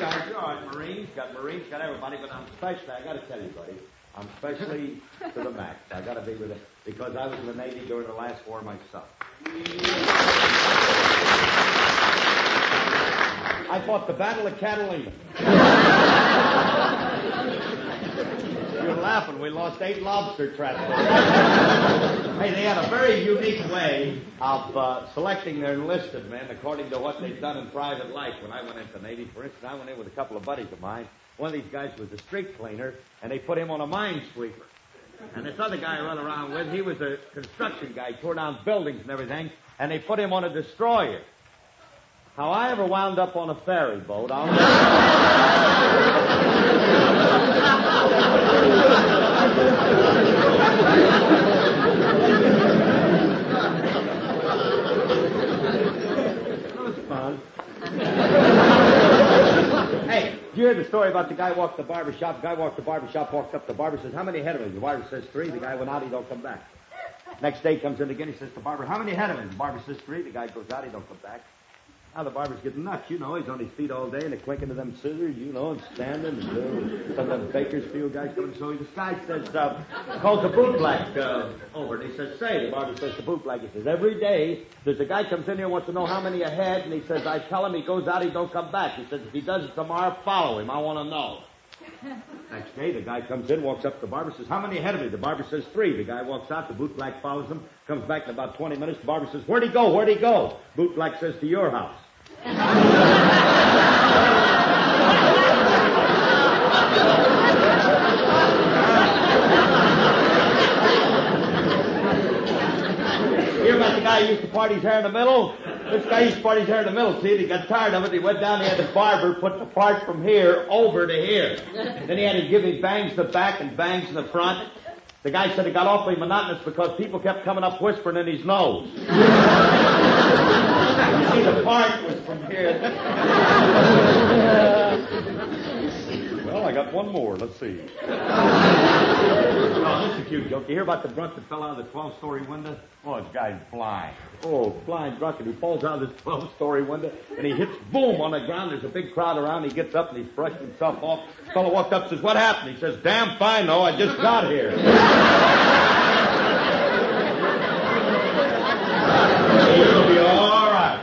guys, you're all right, Marines, got Marines, got everybody, but I'm especially, I got to tell you, buddy, I'm especially to the max. I got to be with it because I was in the Navy during the last war myself. I fought the Battle of Catalina. You're laughing. We lost eight lobster traps. hey, they had a very unique way of uh, selecting their enlisted men according to what they've done in private life. When I went into the Navy, for instance, I went in with a couple of buddies of mine. One of these guys was a street cleaner, and they put him on a minesweeper. And this other guy I run around with, he was a construction guy, tore down buildings and everything, and they put him on a destroyer. How I ever wound up on a ferry boat, I'll That you hear the story about the guy walked the barber shop? The guy walked the barber shop, walked up. To the barber says, "How many head of him?" The barber says, three. The guy went out. He don't come back. Next day comes in again. He says to the barber, "How many head of him?" The barber says, three. The guy goes out. He don't come back. Now the barber's getting nuts, you know. He's on his feet all day and they're clicking to them scissors, you know, and standing. And uh, some of them Bakersfield guys coming. So this guy says, uh, calls the bootblack uh, over and he says, say, the barber says to bootblack, he says, every day there's a guy comes in here wants to know how many ahead, and he says, I tell him he goes out, he don't come back. He says, if he does it tomorrow, follow him. I want to know. Next day, the guy comes in, walks up to the barber, says, How many ahead of me? The barber says, Three. The guy walks out, the bootblack follows him, comes back in about 20 minutes. The barber says, Where'd he go? Where'd he go? Bootblack says, To your house. Hear about the guy who used to part his hair in the middle? This guy used to part his hair in the middle, see, he got tired of it. He went down, he had the barber put the part from here over to here. Then he had to give him bangs in the back and bangs in the front. The guy said it got awfully monotonous because people kept coming up whispering in his nose. you see, the part was from here. I got one more. Let's see. Oh, this is a cute joke. You hear about the drunk that fell out of the 12-story window? Oh, this guy's blind. Oh, blind drunk, and he falls out of this 12-story window, and he hits boom on the ground. There's a big crowd around. He gets up and he's brushed himself off. The fellow walked up and says, what happened? He says, damn fine, though. I just got here. You'll be all right.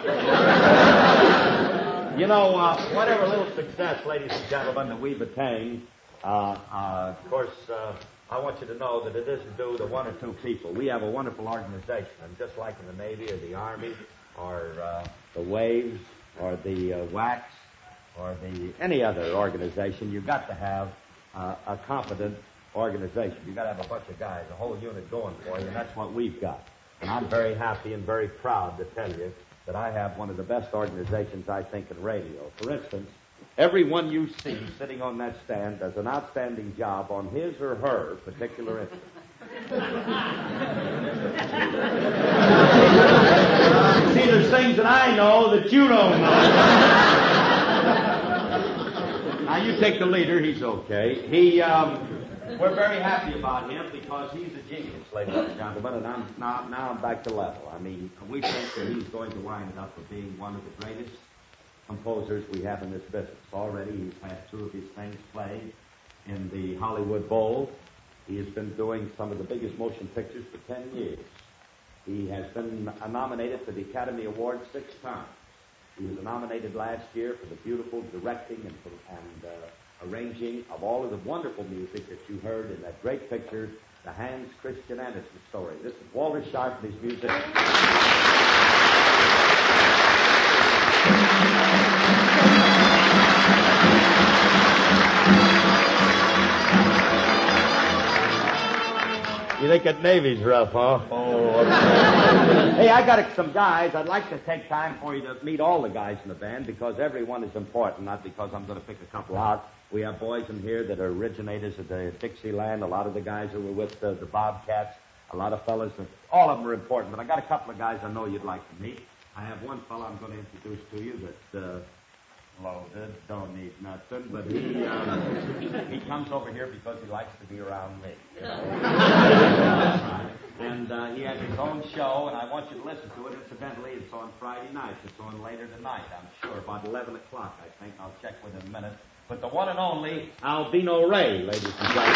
You know, uh, whatever little success, ladies and gentlemen, that we've attained, uh, uh, of course, uh, I want you to know that it isn't due to one or two people. We have a wonderful organization, and just like in the Navy or the Army or uh, the Waves or the uh, WACS or the any other organization, you've got to have uh, a competent organization. You've got to have a bunch of guys, a whole unit going for you, and that's what we've got. And I'm very happy and very proud to tell you that I have one of the best organizations, I think, in radio. For instance, everyone you see sitting on that stand does an outstanding job on his or her particular interest. see, there's things that I know that you don't know. now, you take the leader. He's okay. He, um, we're very happy about him because he's a genius, ladies and gentlemen, and I'm now, now I'm back to level. I mean, we think that he's going to wind up with being one of the greatest composers we have in this business. Already, he's had two of his things played in the Hollywood Bowl. He has been doing some of the biggest motion pictures for 10 years. He has been nominated for the Academy Award six times. He was nominated last year for the beautiful directing and, and uh, arranging of all of the wonderful music that you heard in that great picture, The Hans Christian Andersen Story. This is Walter Scharf and his music. You think that Navy's rough, huh? Oh. hey, I got some guys. I'd like to take time for you to meet all the guys in the band because everyone is important, not because I'm going to pick a couple out. We have boys in here that are originators of the Dixieland. A lot of the guys who were with the, the Bobcats. A lot of fellas. That, all of them are important, but I got a couple of guys I know you'd like to meet. I have one fellow I'm going to introduce to you that. Uh, loaded, don't need nothing, but he um, he comes over here because he likes to be around me. And uh, he has his own show, and I want you to listen to it. Incidentally, it's on Friday nights. It's on later tonight, I'm sure, about 11 o'clock, I think. I'll check with him in a minute. But the one and only Alvino Rey, ladies and gentlemen.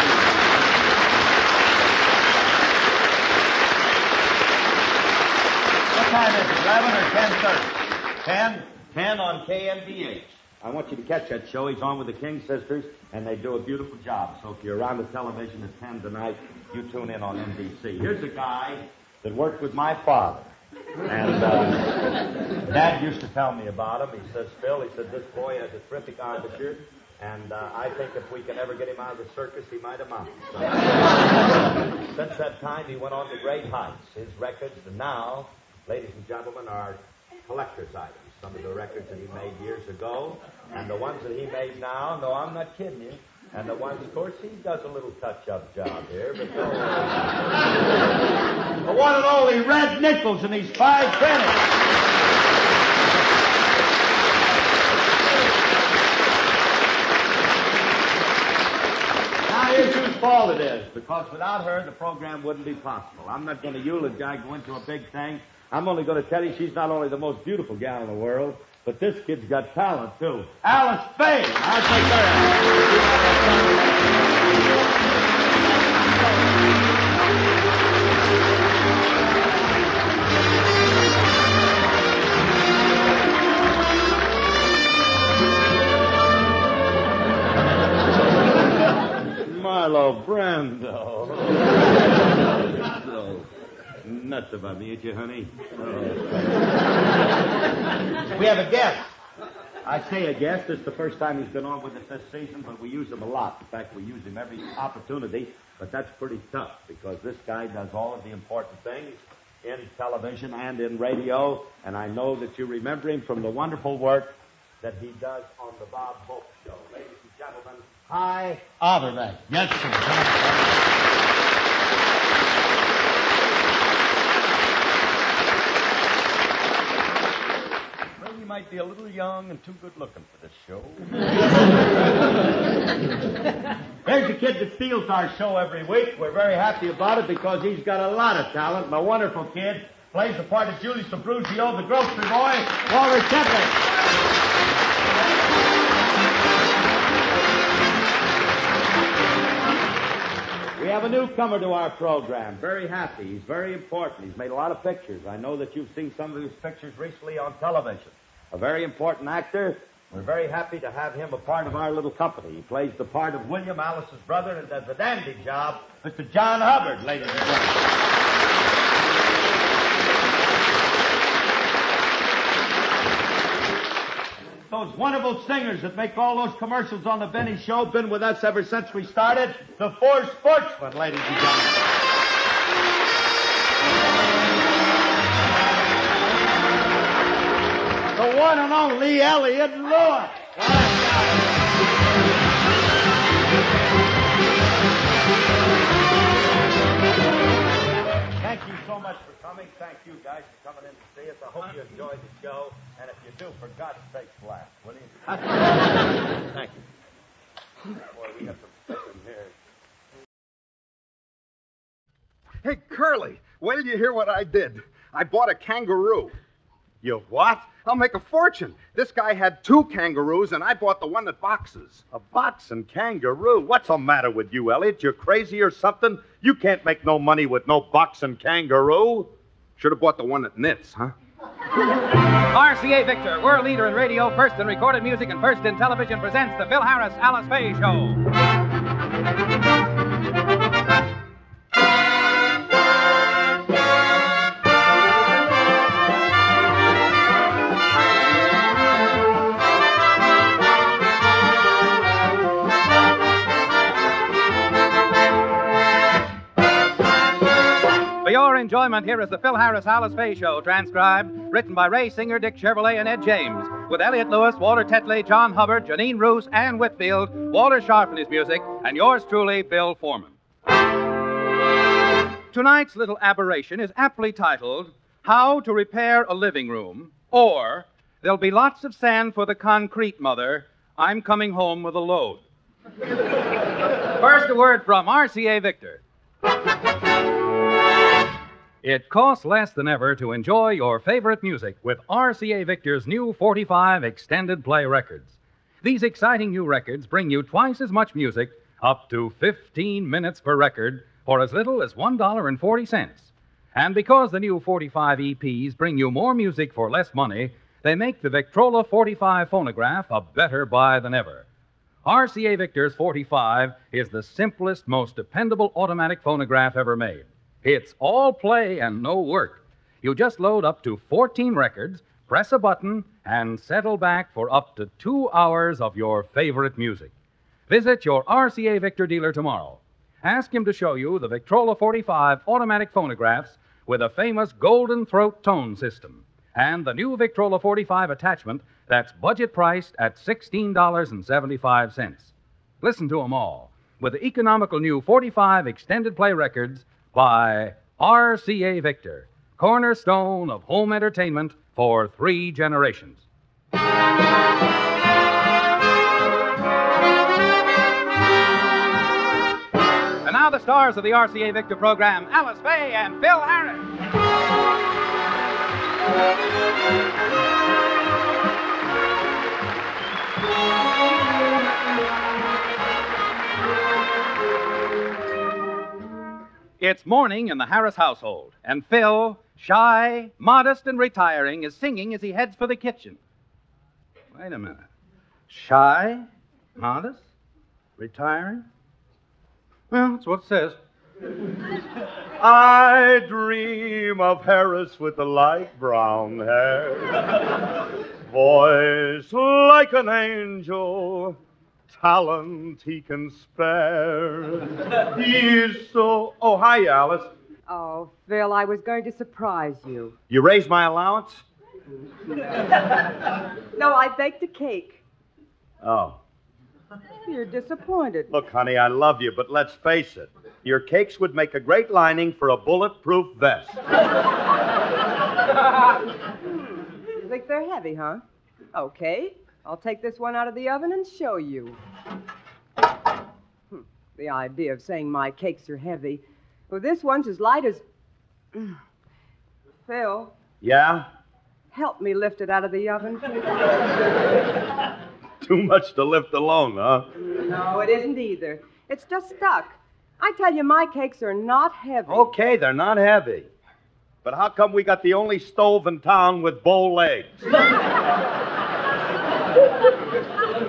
What time is it, 11 or 10.30? 10? 10 on KNBH. I want you to catch that show. He's on with the King Sisters, and they do a beautiful job. So if you're around the television at 10 tonight, you tune in on NBC. Here's a guy that worked with my father. And uh, Dad used to tell me about him. He says, Phil, he said, this boy has a terrific embouchure, and uh, I think if we can ever get him out of the circus, he might amount. So, since that time, he went on to great heights. His records, now, ladies and gentlemen, are collector's items. Some of the records that he made years ago, and the ones that he made now. No, I'm not kidding you. And the ones, of course, he does a little touch-up job here, but no. the one and only Red Nichols and his five pennies. Now here's whose fault it is, because without her, the program wouldn't be possible. I'm not going to eulogize, go into a big thing. I'm only going to tell you she's not only the most beautiful gal in the world, but this kid's got talent, too. Alice Faye! I'll take Marlon Brando. so, nuts about me, ain't you, honey? Oh. we have a guest. I say a guest. It's the first time he's been on with us this season, but we use him a lot. In fact, we use him every opportunity, but that's pretty tough because this guy does all of the important things. in television and in radio, and I know that you remember him from the wonderful work that he does on the Bob Hope Show. Ladies and gentlemen, Hy Averback. Yes, sir. Well, you might be a little young and too good looking for this show. There's a kid that steals our show every week. We're very happy about it because he's got a lot of talent and a wonderful kid. Plays the part of Julius Abbruzzio, the grocery boy, Walter Tetley. Have a newcomer to our program. Very happy. He's very important. He's made a lot of pictures. I know that you've seen some of his pictures recently on television. A very important actor. We're very happy to have him a part of our little company. He plays the part of William Alice's brother and does a dandy job. Mr. John Hubbard, ladies and gentlemen. Those wonderful singers that make all those commercials on the Benny Show been with us ever since we started. The Four Sportsmen, ladies and gentlemen. The one and only Elliot Lewis. So much for coming. Thank you guys for coming in to see us. I hope you enjoyed the show. And if you do, for God's sake, laugh, will you? Thank you. Boy, we have some in here. Hey, Curly, wait till you hear what I did. I bought a kangaroo. You what? I'll make a fortune. This guy had two kangaroos, and I bought the one that boxes. A boxing kangaroo? What's the matter with you, Elliot? You're crazy or something? You can't make no money with no boxing kangaroo. Should have bought the one that knits, huh? RCA Victor, world leader in radio, first in recorded music, and first in television, presents the Phil Harris Alice Faye Show. Here is the Phil Harris Alice Faye Show, transcribed, written by Ray Singer, Dick Chevillat, and Ed James, with Elliot Lewis, Walter Tetley, John Hubbard, Jeanine Roose, Ann Whitfield, Walter Scharf in his music, and yours truly, Bill Forman. Tonight's little aberration is aptly titled How to Repair a Living Room, or There'll Be Lots of Sand for the Concrete Mother. I'm Coming Home with a Load. First, a word from RCA Victor. It costs less than ever to enjoy your favorite music with RCA Victor's new 45 extended play records. These exciting new records bring you twice as much music, up to 15 minutes per record, for as little as $1.40. And because the new 45 EPs bring you more music for less money, they make the Victrola 45 phonograph a better buy than ever. RCA Victor's 45 is the simplest, most dependable automatic phonograph ever made. It's all play and no work. You just load up to 14 records, press a button, and settle back for up to two hours of your favorite music. Visit your RCA Victor dealer tomorrow. Ask him to show you the Victrola 45 automatic phonographs with a famous golden throat tone system and the new Victrola 45 attachment that's budget priced at $16.75. Listen to them all with the economical new 45 extended play records by RCA Victor, cornerstone of home entertainment for three generations. And now the stars of the RCA Victor program, Alice Faye and Phil Harris. It's morning in the Harris household, and Phil, shy, modest, and retiring, is singing as he heads for the kitchen. Wait a minute. Shy, modest, retiring? Well, that's what it says. I dream of Harris with the light brown hair, voice like an angel, talent he can spare. he is so. Oh, hi, Alice. Oh, Phil, I was going to surprise you. You raised my allowance? No, I baked a cake. Oh. You're disappointed. Look, honey, I love you, but let's face it. Your cakes would make a great lining for a bulletproof vest. You think they're heavy, huh? Okay. I'll take this one out of the oven and show you. Hmm, The idea of saying my cakes are heavy. Well, this one's as light as. Phil, Yeah? help me lift it out of the oven. Too much to lift alone, huh? no, it isn't either. It's just stuck. I tell you, my cakes are not heavy. Okay, they're not heavy. But how come we got the only stove in town with bow legs?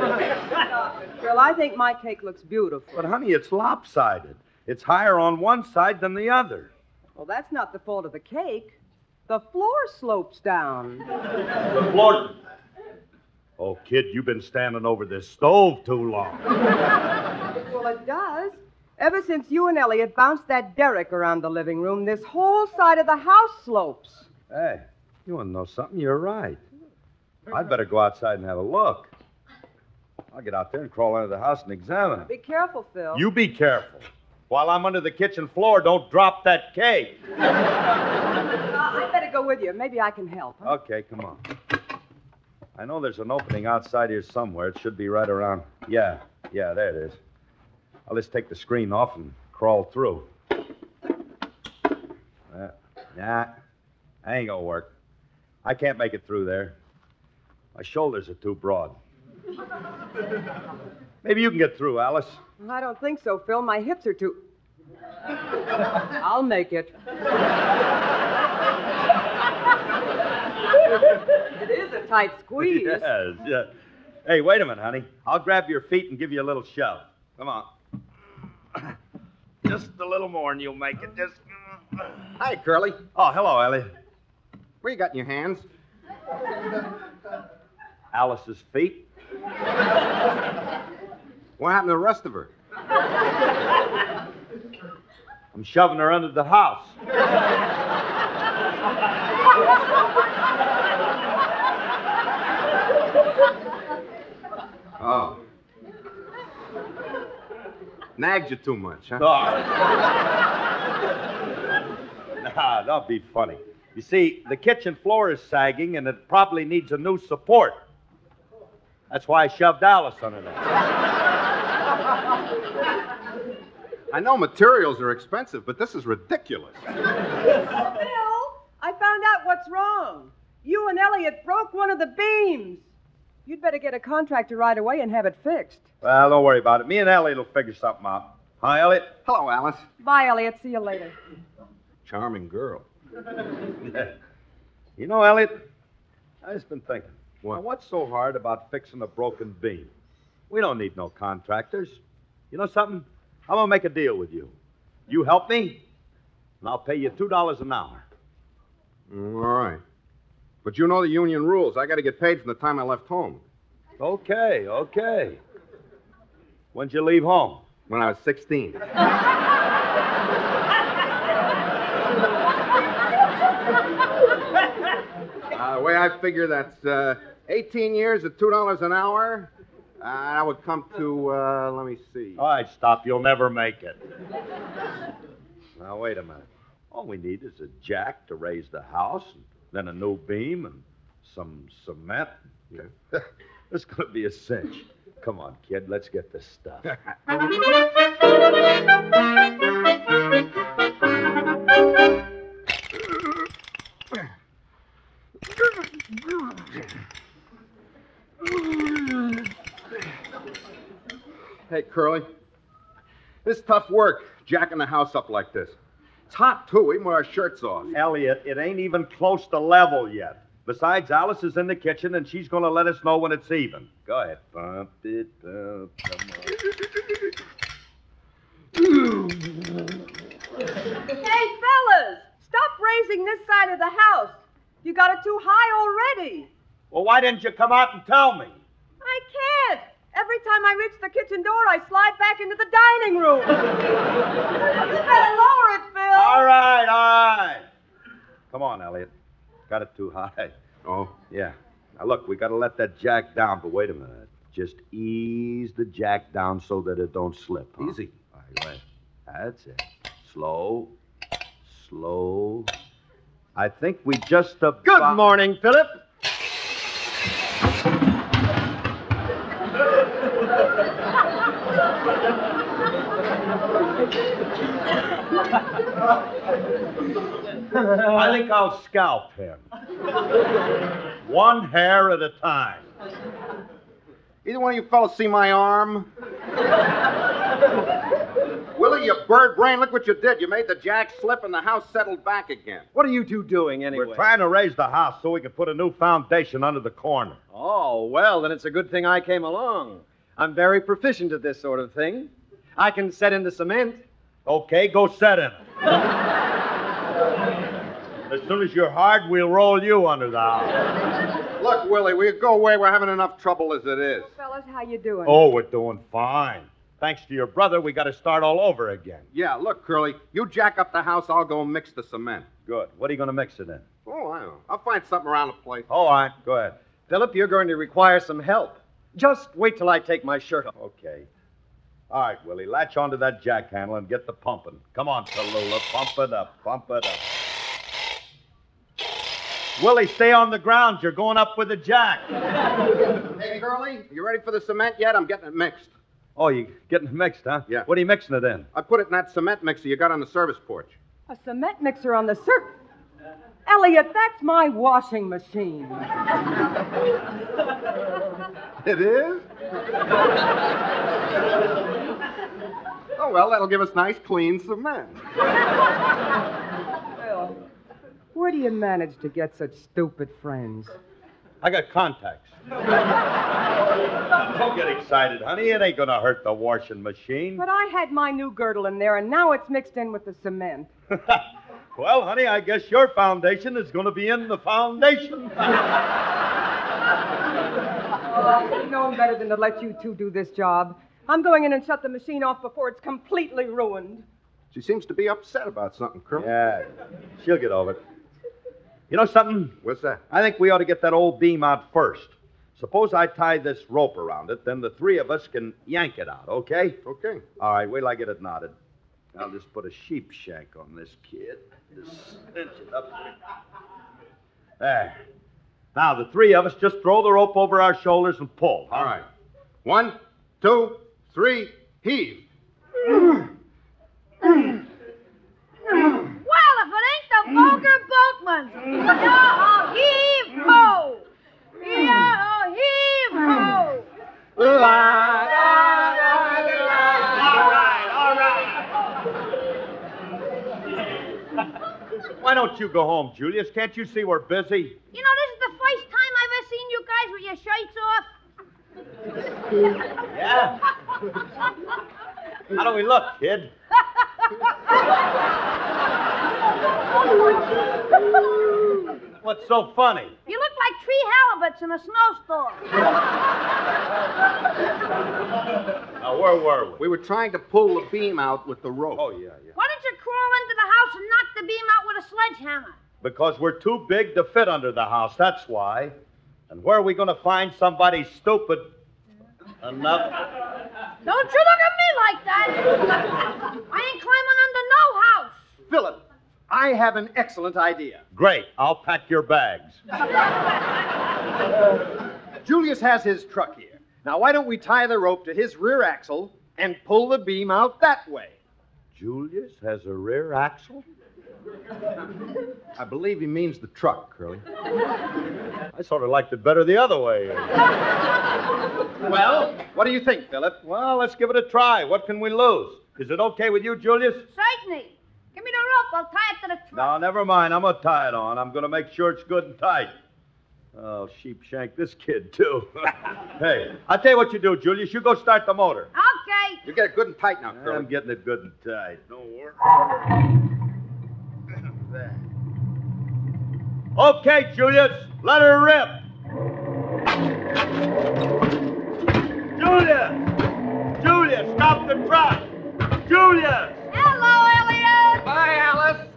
Phil, I think my cake looks beautiful. But, honey, it's lopsided. It's higher on one side than the other. Well, that's not the fault of the cake. The floor slopes down. The floor. Oh, kid, you've been standing over this stove too long. Well, it does. Ever since you and Elliot bounced that derrick around the living room, this whole side of the house slopes. Hey, you want to know something? You're right. I'd better go outside and have a look. I'll get out there and crawl under the house and examine it. Be careful, Phil. You be careful. While I'm under the kitchen floor, don't drop that cake. Uh, I'd better go with you. Maybe I can help. huh? Okay, come on. I know there's an opening outside here somewhere. It should be right around. Yeah, yeah, there it is. I'll just take the screen off and crawl through. Uh, nah, that ain't gonna work. I can't make it through there. My shoulders are too broad. Maybe you can get through, Alice. I don't think so, Phil. My hips are too. I'll make it. it is a tight squeeze. Yes, yeah. Hey, wait a minute, honey. I'll grab your feet and give you a little shove. Come on. Just a little more and you'll make it. Just. Hi, Curly. Oh, hello, Ellie. What you got in your hands? Alice's feet. What happened to the rest of her? I'm shoving her under the house. Oh. Nagged you too much, huh? nah, don't be funny. You see, the kitchen floor is sagging and it probably needs a new support. That's why I shoved Alice under there. I know materials are expensive, but this is ridiculous. Phil, I found out what's wrong. You and Elliot broke one of the beams. You'd better get a contractor right away and have it fixed. Well, don't worry about it. Me and Elliot will figure something out. Hi, Elliot. Hello, Alice. Bye, Elliot. See you later. Charming girl. You know, Elliot, I just been thinking. What? what's so hard about fixing a broken beam? We don't need no contractors. You know something? I'm gonna make a deal with you. You help me, and I'll pay you two dollars an hour. Mm, All right. But you know the union rules. I got to get paid from the time I left home. Okay, okay. When'd you leave home? When I was 16. Uh, the way I figure that's uh, 18 years at $2 an hour. Uh, that would come to, uh, let me see. All right, stop. You'll never make it. Now, wait a minute. All we need is a jack to raise the house, and then a new beam, and some cement. Yeah. this going to be a cinch. Come on, kid. Let's get this stuff. Curly. This is tough work, jacking the house up like this. It's hot, too, even with our shirts off. Elliot, it ain't even close to level yet. Besides, Alice is in the kitchen, and she's going to let us know when it's even. Go ahead. Bump it up. Come Hey, fellas, stop raising this side of the house. You got it too high already. Well, why didn't you come out and tell me? I can't. Every time I reach the kitchen door, I slide back into the dining room. you better lower it, Phil. All All right, all right. Come on, Elliot. Got it too high. Oh? Yeah. Now, look, we got to let that jack down, but wait a minute. Just ease the jack down so that it don't slip. huh? Easy. All right, wait. That's it. Slow. Slow. I think we just about... Good morning, Philip. I think I'll scalp him. One hair at a time. Either one of you fellas see my arm? Willie, you bird brain, look what you did. You made the jack slip and the house settled back again. What are you two doing anyway? We're trying to raise the house so we can put a new foundation under the corner. Oh, well, then it's a good thing I came along. I'm very proficient at this sort of thing. I can set in the cement. Okay, go set in it. as soon as you're hard, we'll roll you under the house. Look, Willie, we go away. We're having enough trouble as it is. Fellas, how you doing? Oh, we're doing fine. Thanks to your brother, we got to start all over again. Yeah, look, Curly, you jack up the house, I'll go mix the cement. Good. What are you going to mix it in? Oh, I know. I'll find something around the place. All right, go ahead. Philip, you're going to require some help. Just wait till I take my shirt off. Okay. All right, Willie, latch onto that jack handle and get the pumping. Come on, Tallulah, pump it up, pump it up. Willie, stay on the ground. You're going up with the jack. Hey, Curly, you ready for the cement yet? I'm getting it mixed. Oh, you getting it mixed, huh? Yeah. What are you mixing it in? I put it in that cement mixer you got on the service porch. A cement mixer on the cir. Elliot, that's my washing machine. It is? oh, well, that'll give us nice, clean cement. Phil, where do you manage to get such stupid friends? I got contacts. Don't get excited, honey. It ain't gonna hurt the washing machine. But I had my new girdle in there, and now it's mixed in with the cement. Well, honey, I guess your foundation is gonna be in the foundation. Oh, you know better than to let you two do this job. I'm going in and shut the machine off before it's completely ruined. She seems to be upset about something, Curly. Yeah, she'll get over it. You know something? What's that? I think we ought to get that old beam out first. Suppose I tie this rope around it, then the three of us can yank it out, okay? Okay. All right, wait till I get it knotted. I'll just put a sheep shank on this kid. Just cinch it up. There. Now, the three of us just throw the rope over our shoulders and pull. All right. One, two, three, heave. Well, if it ain't the vulgar boatman. Yah, heave ho! Yah, heave ho! All right, all Why don't you go home, Julius? Can't you see we're busy? You know, this is the first time I've ever seen you guys with your shirts off. Yeah? How do we look, kid? What's so funny? You look like tree halibuts in a snowstorm. Now, where were we? We were trying to pull the beam out with the rope. Oh, yeah, yeah. Why don't you crawl into the house and knock the beam out with a sledgehammer? Because we're too big to fit under the house, that's why. And where are we going to find somebody stupid enough? Don't you look at me like that. I ain't climbing under no house. Philip, I have an excellent idea. Great. I'll pack your bags. Julius has his truck here. Now, why don't we tie the rope to his rear axle and pull the beam out that way? Julius has a rear axle? I believe he means the truck, Curly. I sort of liked it better the other way. Well, what do you think, Philip? Well, let's give it a try. What can we lose? Is it okay with you, Julius? Certainly. Give me the rope. I'll tie it to the truck. No, never mind. I'm going to tie it on. I'm going to make sure it's good and tight. Oh, sheepshank this kid, too. hey, I'll tell you what you do, Julius. You go start the motor. Okay. You get it good and tight now, Curly. I'm getting it good and tight. Don't worry. There. Okay, Julius, let her rip. Julius! Julius, stop the truck! Julius! Hello, Elliot. Bye, Alice.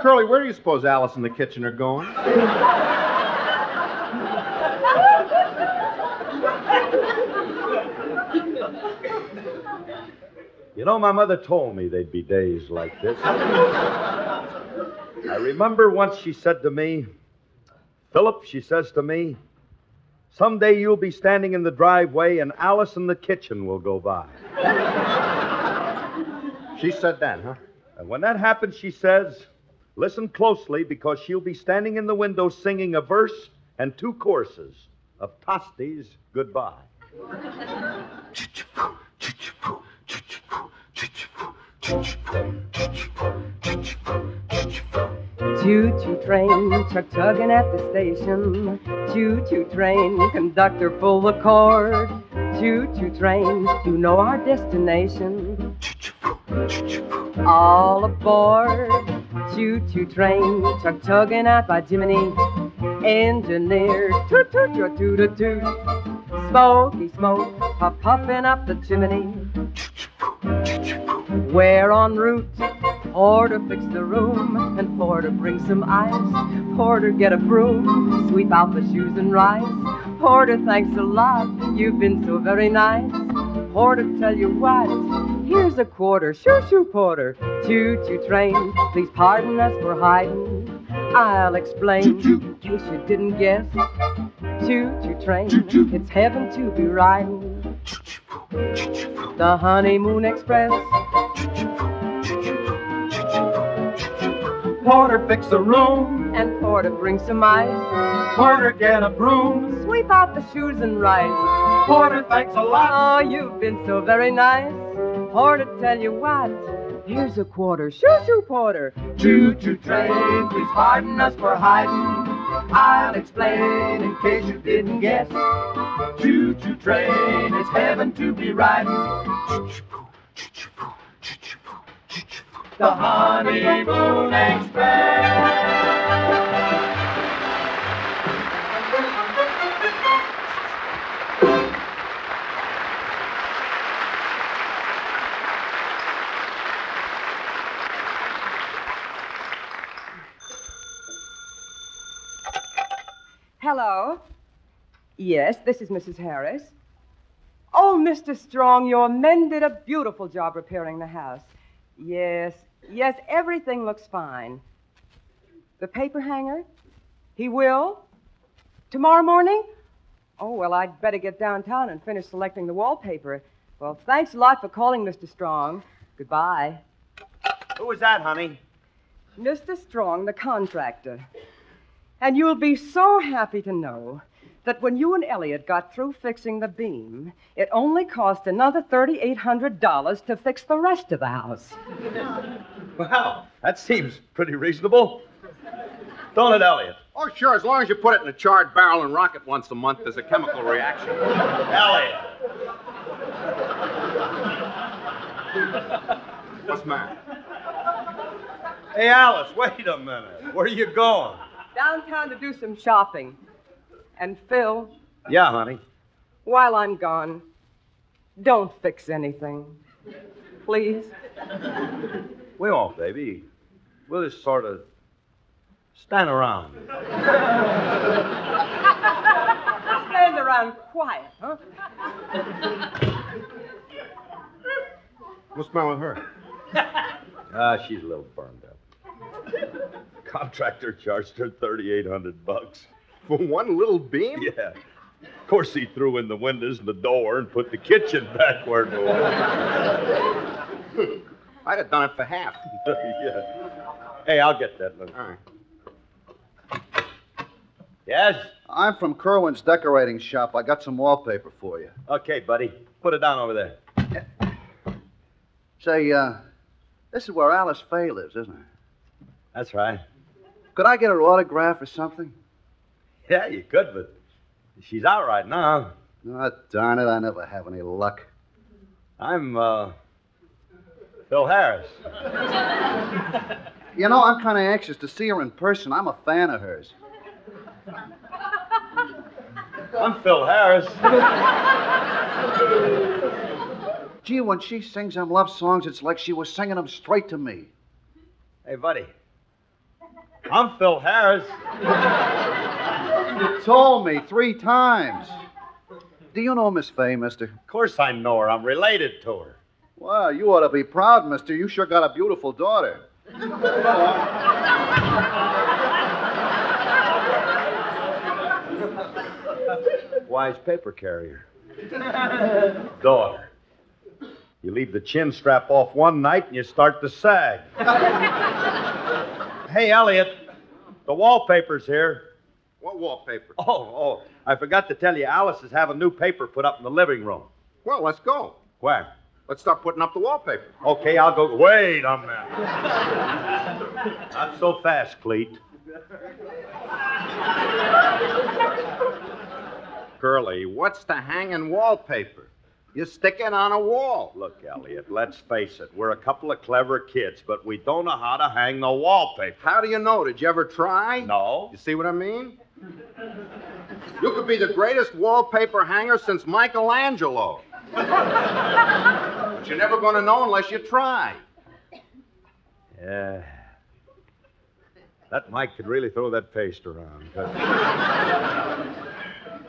Curly, where do you suppose Alice and the kitchen are going? You know, my mother told me they'd be days like this. I remember once she said to me, Philip, she says to me, someday you'll be standing in the driveway and Alice in the kitchen will go by. She said that, huh? And when that happens, she says, listen closely because she'll be standing in the window singing a verse and two choruses of Tosti's Goodbye. Choo-choo train, chug chugging at the station. Choo-choo train, conductor pull the cord. Choo-choo train, you know our destination. All aboard. Choo-choo train, chug chugging out by Jiminy. Engineer, toot toot toot toot toot. Smoky smoke, puff puffing up the chimney. We're en route. Porter fix the room, and Porter bring some ice. Porter get a broom, sweep out the shoes and rise. Porter, thanks a lot, you've been so very nice. Porter, tell you what, here's a quarter. Shoo shoo, Porter. Choo choo train, please pardon us for hiding. I'll explain, in case you didn't guess. Choo choo train, it's heaven to be riding. The honeymoon express. Porter fix the room, and Porter bring some ice. Porter get a broom, sweep out the shoes and rise. Porter thanks a lot. Oh, you've been so very nice. Porter tell you what, here's a quarter. Shoo shoo, Porter. Choo choo train, please pardon us for hiding. I'll explain in case you didn't guess. Choo choo train, it's heaven to be riding. The honeymoon express. Hello. Yes, this is Mrs. Harris. Oh, Mr. Strong, your men did a beautiful job repairing the house. Yes, yes, everything looks fine. The paper hanger? He will? Tomorrow morning? Oh, well, I'd better get downtown and finish selecting the wallpaper. Well, thanks a lot for calling, Mr. Strong. Goodbye. Who was that, honey? Mr. Strong, the contractor. And you'll be so happy to know that when you and Elliot got through fixing the beam, it only cost another $3,800 to fix the rest of the house. Well, that seems pretty reasonable. Don't it, Elliot? Oh, sure, as long as you put it in a charred barrel and rock it once a month, there's a chemical reaction. Elliot. What's the matter? Hey, Alice, wait a minute. Where are you going? Downtown to do some shopping. And Phil, Yeah, honey. while I'm gone, don't fix anything. Please. We won't, baby. We'll just sort of stand around. Stand around quiet, huh? What's the matter with her? Ah, she's a little burned up. Contractor charged her thirty-eight hundred bucks. For one little beam? Yeah. Of course, he threw in the windows and the door and put the kitchen back where it was. I'd have done it for half. yeah. Hey, I'll get that. Look. All right. Yes? I'm from Kerwin's decorating shop. I got some wallpaper for you. Okay, buddy. Put it down over there. Say, uh, this is where Alice Faye lives, isn't it? That's right. Could I get her autograph or something? Yeah, you could, but she's out right now. Oh, darn it, I never have any luck. I'm, uh, Phil Harris. You know, I'm kind of anxious to see her in person. I'm a fan of hers. I'm Phil Harris. Gee, when she sings them love songs, it's like she was singing them straight to me. Hey, buddy. I'm Phil Harris. You told me three times. Do you know Miss Faye, mister? Of course I know her. I'm related to her. Well, you ought to be proud, mister. You sure got a beautiful daughter. Wise paper carrier. Daughter. You leave the chin strap off one night and you start to sag. hey, Elliot, the wallpaper's here. What wallpaper? Oh, oh, I forgot to tell you, Alice is having new paper put up in the living room. Well, let's go. Where? Let's start putting up the wallpaper. Okay, I'll go. Wait a minute. Not so fast, Cleet. Curly, what's the hanging wallpaper? You stick it on a wall. Look, Elliot, let's face it. We're a couple of clever kids, but we don't know how to hang the wallpaper. How do you know? Did you ever try? No. You see what I mean? You could be the greatest wallpaper hanger since Michelangelo. but you're never going to know unless you try. Yeah. That Mike could really throw that paste around.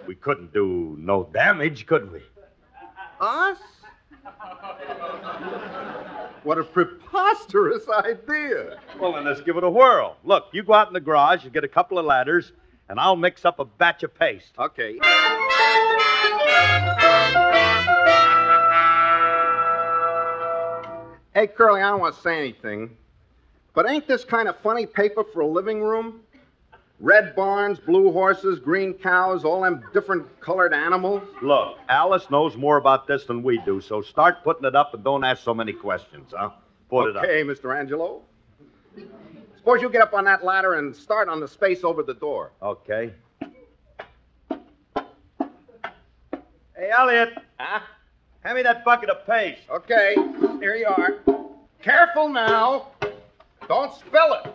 We couldn't do no damage, could we? Us? What a preposterous idea. Well, then let's give it a whirl. Look, you go out in the garage, and get a couple of ladders, and I'll mix up a batch of paste. Okay. Hey, Curly, I don't want to say anything, but ain't this kind of funny paper for a living room? Red barns, blue horses, green cows, all them different colored animals. Look, Alice knows more about this than we do, so start putting it up and don't ask so many questions, huh? Put it up. Okay, Mr. Angelo. Suppose you get up on that ladder and start on the space over the door. Okay. Hey, Elliot. Huh? Hand me that bucket of paste. Okay, here you are. Careful now. Don't spill it.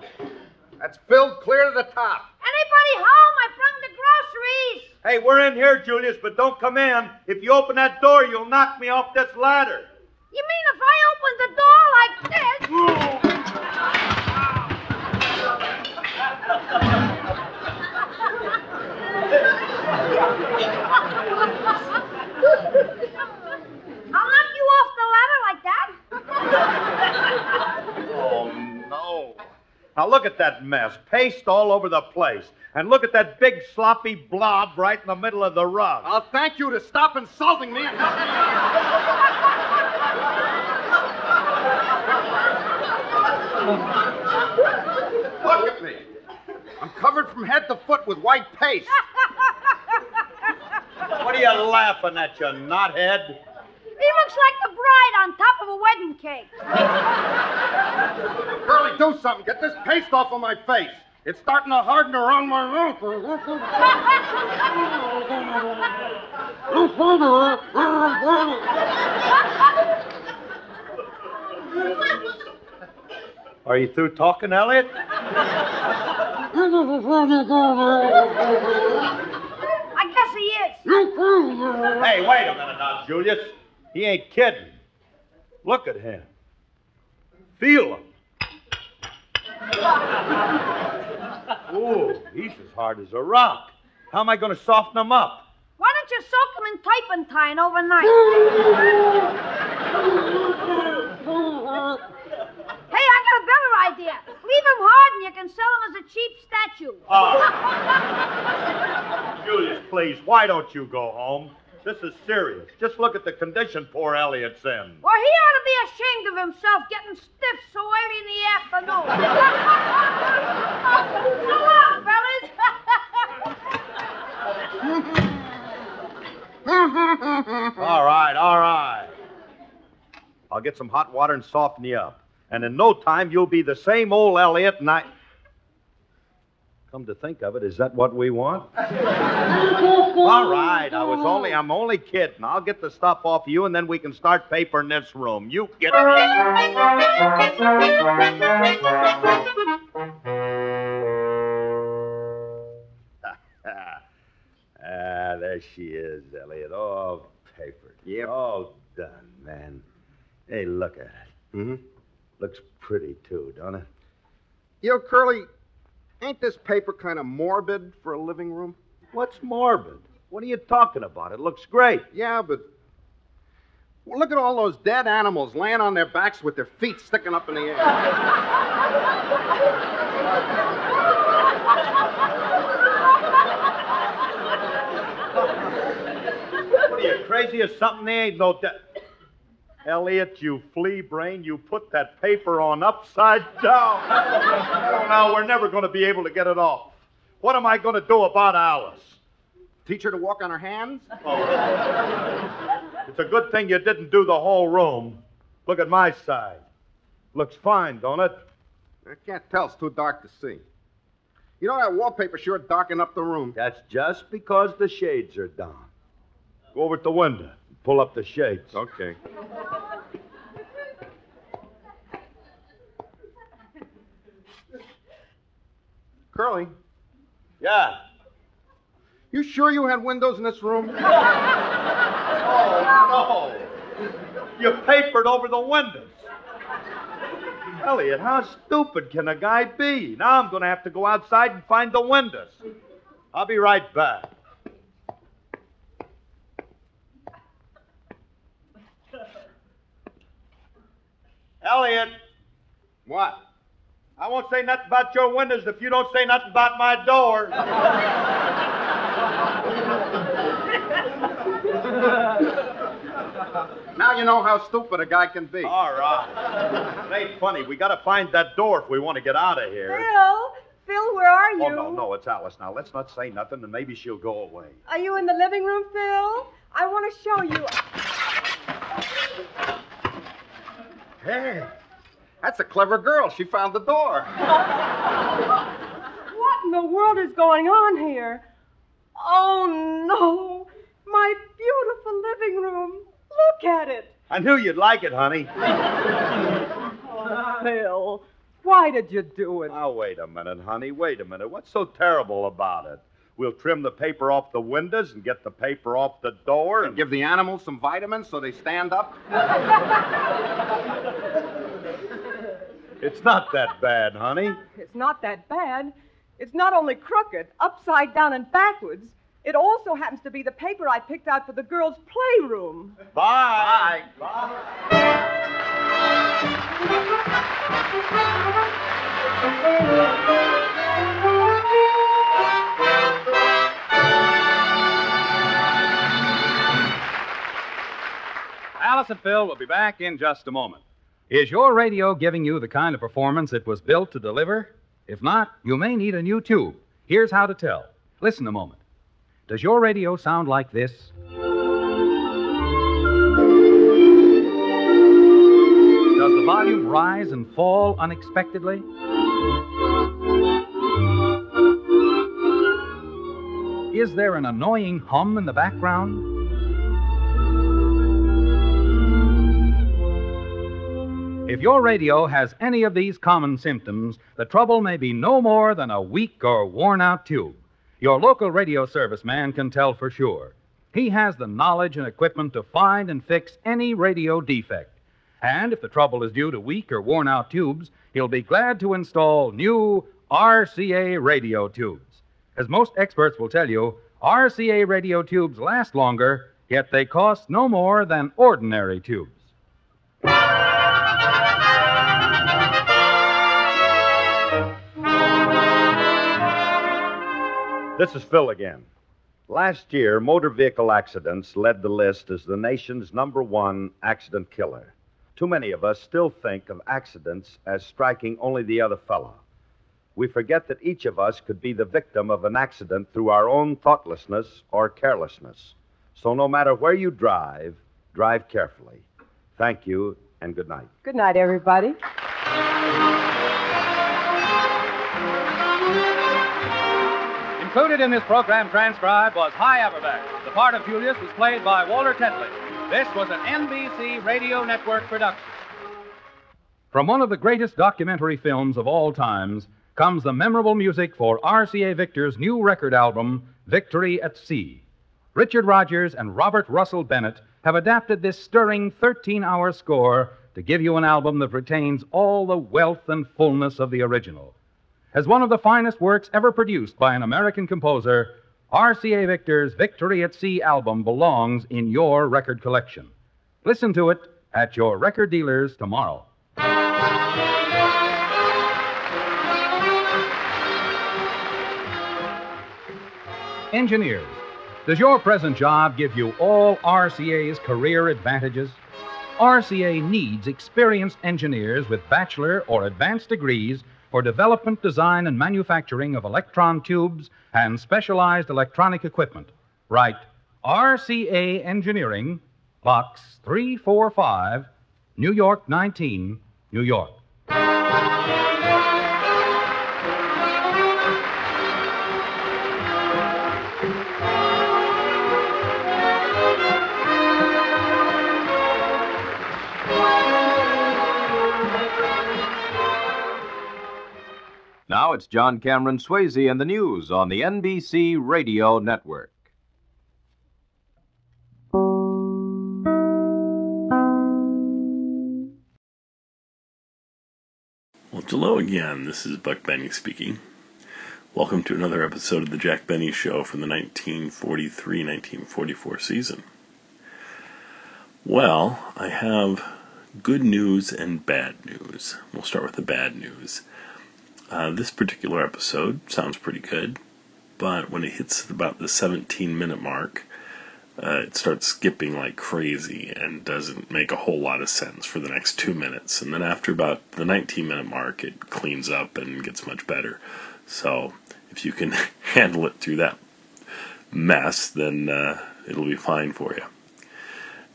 That's filled clear to the top. Anybody home? I brought the groceries. Hey, we're in here, Julius, but don't come in. If you open that door, you'll knock me off this ladder. You mean if I open the door like this? I'll knock you off the ladder like that. Oh, no. Now look at that mess. Paste all over the place. And look at that big sloppy blob right in the middle of the rug. I'll thank you to stop insulting me and help me Look at me. I'm covered from head to foot with white paste. What are you laughing at, you knothead? He looks like the bride on top of a wedding cake. Curly, do something. Get this paste off of my face. It's starting to harden around my mouth. Are you through talking, Elliot? I guess he is. Hey, wait a minute now, Julius. He ain't kidding. Look at him. Feel him. Ooh, he's as hard as a rock. How am I going to soften him up? Why don't you soak him in turpentine overnight? hey, I got a better idea. Leave him hard and you can sell him as a cheap statue. Ah. Julius, please, why don't you go home? This is serious. Just look at the condition poor Elliot's in. Well, he ought to be ashamed of himself getting stiff so early in the afternoon. so long, fellas. All right, all right. I'll get some hot water and soften you up. And in no time, you'll be the same old Elliot, and I. Come to think of it, is that what we want? All right, I was only I'm only kidding. I'll get the stuff off you and then we can start papering this room. You get Ah, there she is, Elliot. All papered. Yep. All done, man. Hey, look at it. Mm-hmm. Looks pretty, too, don't it? You Curly, ain't this paper kind of morbid for a living room? What's morbid? What are you talking about? It looks great. Yeah, but well, look at all those dead animals laying on their backs with their feet sticking up in the air. What are you, crazy or something? There ain't no de- Elliot, you flea brain, you put that paper on upside down. oh, now, we're never going to be able to get it off. What am I going to do about Alice? Teach her to walk on her hands? It's a good thing you didn't do the whole room. Look at my side. Looks fine, don't it? I can't tell. It's too dark to see. You know, that wallpaper sure darkened up the room. That's just because the shades are down. Go over to the window pull up the shades. Okay. Curly. Yeah. You sure you had windows in this room? Oh, no. You papered over the windows. Elliot, how stupid can a guy be? Now I'm going to have to go outside and find the windows. I'll be right back. Elliot. What? I won't say nothing about your windows if you don't say nothing about my door. now you know how stupid a guy can be. All right. It ain't funny. We got to find that door if we want to get out of here. Phil, Phil, where are oh, you? Oh, no, no, it's Alice now. Let's not say nothing, and maybe she'll go away. Are you in the living room, Phil? I want to show you. Hey, that's a clever girl. She found the door. What in the world is going on here? Oh, no. My beautiful living room. Look at it. I knew you'd like it, honey. Oh, Phil, why did you do it? Now, wait a minute, honey. Wait a minute. What's so terrible about it? We'll trim the paper off the windows and get the paper off the door And give the animals some vitamins so they stand up. It's not that bad, honey. It's not that bad. It's not only crooked, upside down, and backwards. It also happens to be the paper I picked out for the girls' playroom. Bye. Alice and Phil will be back in just a moment. Is your radio giving you the kind of performance it was built to deliver? If not, you may need a new tube. Here's how to tell. Listen a moment. Does your radio sound like this? Does the volume rise and fall unexpectedly? Is there an annoying hum in the background? If your radio has any of these common symptoms, the trouble may be no more than a weak or worn out tube. Your local radio service man can tell for sure. He has the knowledge and equipment to find and fix any radio defect. And if the trouble is due to weak or worn out tubes, he'll be glad to install new RCA radio tubes. As most experts will tell you, RCA radio tubes last longer, yet they cost no more than ordinary tubes. This is Phil again. Last year, motor vehicle accidents led the list as the nation's number one accident killer. Too many of us still think of accidents as striking only the other fellow. We forget that each of us could be the victim of an accident through our own thoughtlessness or carelessness. So, no matter where you drive, drive carefully. Thank you and good night. Good night, everybody. Included in this program transcribed was Hy Averback. The part of Julius was played by Walter Tetley. This was an NBC Radio Network production. From one of the greatest documentary films of all times comes the memorable music for RCA Victor's new record album, Victory at Sea. Richard Rodgers and Robert Russell Bennett have adapted this stirring 13 hour score to give you an album that retains all the wealth and fullness of the original. As one of the finest works ever produced by an American composer, RCA Victor's Victory at Sea album belongs in your record collection. Listen to it at your record dealers tomorrow. Engineers, does your present job give you all RCA's career advantages? RCA needs experienced engineers with bachelor or advanced degrees for development, design, and manufacturing of electron tubes and specialized electronic equipment. Write RCA Engineering, Box 345, New York 19, New York. Now it's John Cameron Swayze and the news on the NBC Radio Network. Well, hello again. This is Buck Benny speaking. Welcome to another episode of the Jack Benny Show from the 1943 1944 season. Well, I have good news and bad news. We'll start with the bad news. Uh, this particular episode sounds pretty good, but when it hits about the 17 minute mark, uh, it starts skipping like crazy and doesn't make a whole lot of sense for the next two minutes. And then after about the 19 minute mark, it cleans up and gets much better. So if you can handle it through that mess, then uh, it'll be fine for you.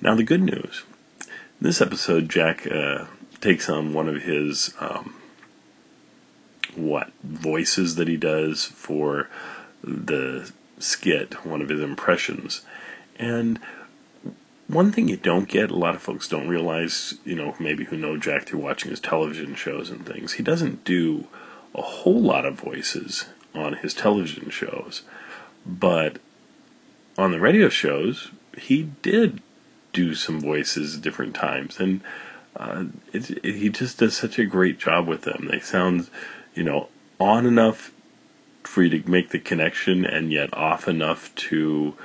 Now, the good news in this episode, Jack uh, takes on one of his. Um, what voices that he does for the skit, one of his impressions. And one thing you don't get, a lot of folks don't realize, you know, maybe who know Jack through watching his television shows and things, he doesn't do a whole lot of voices on his television shows. But on the radio shows, he did do some voices different times. And uh, it, it, he just does such a great job with them. They sound, you know, on enough for you to make the connection and yet off enough to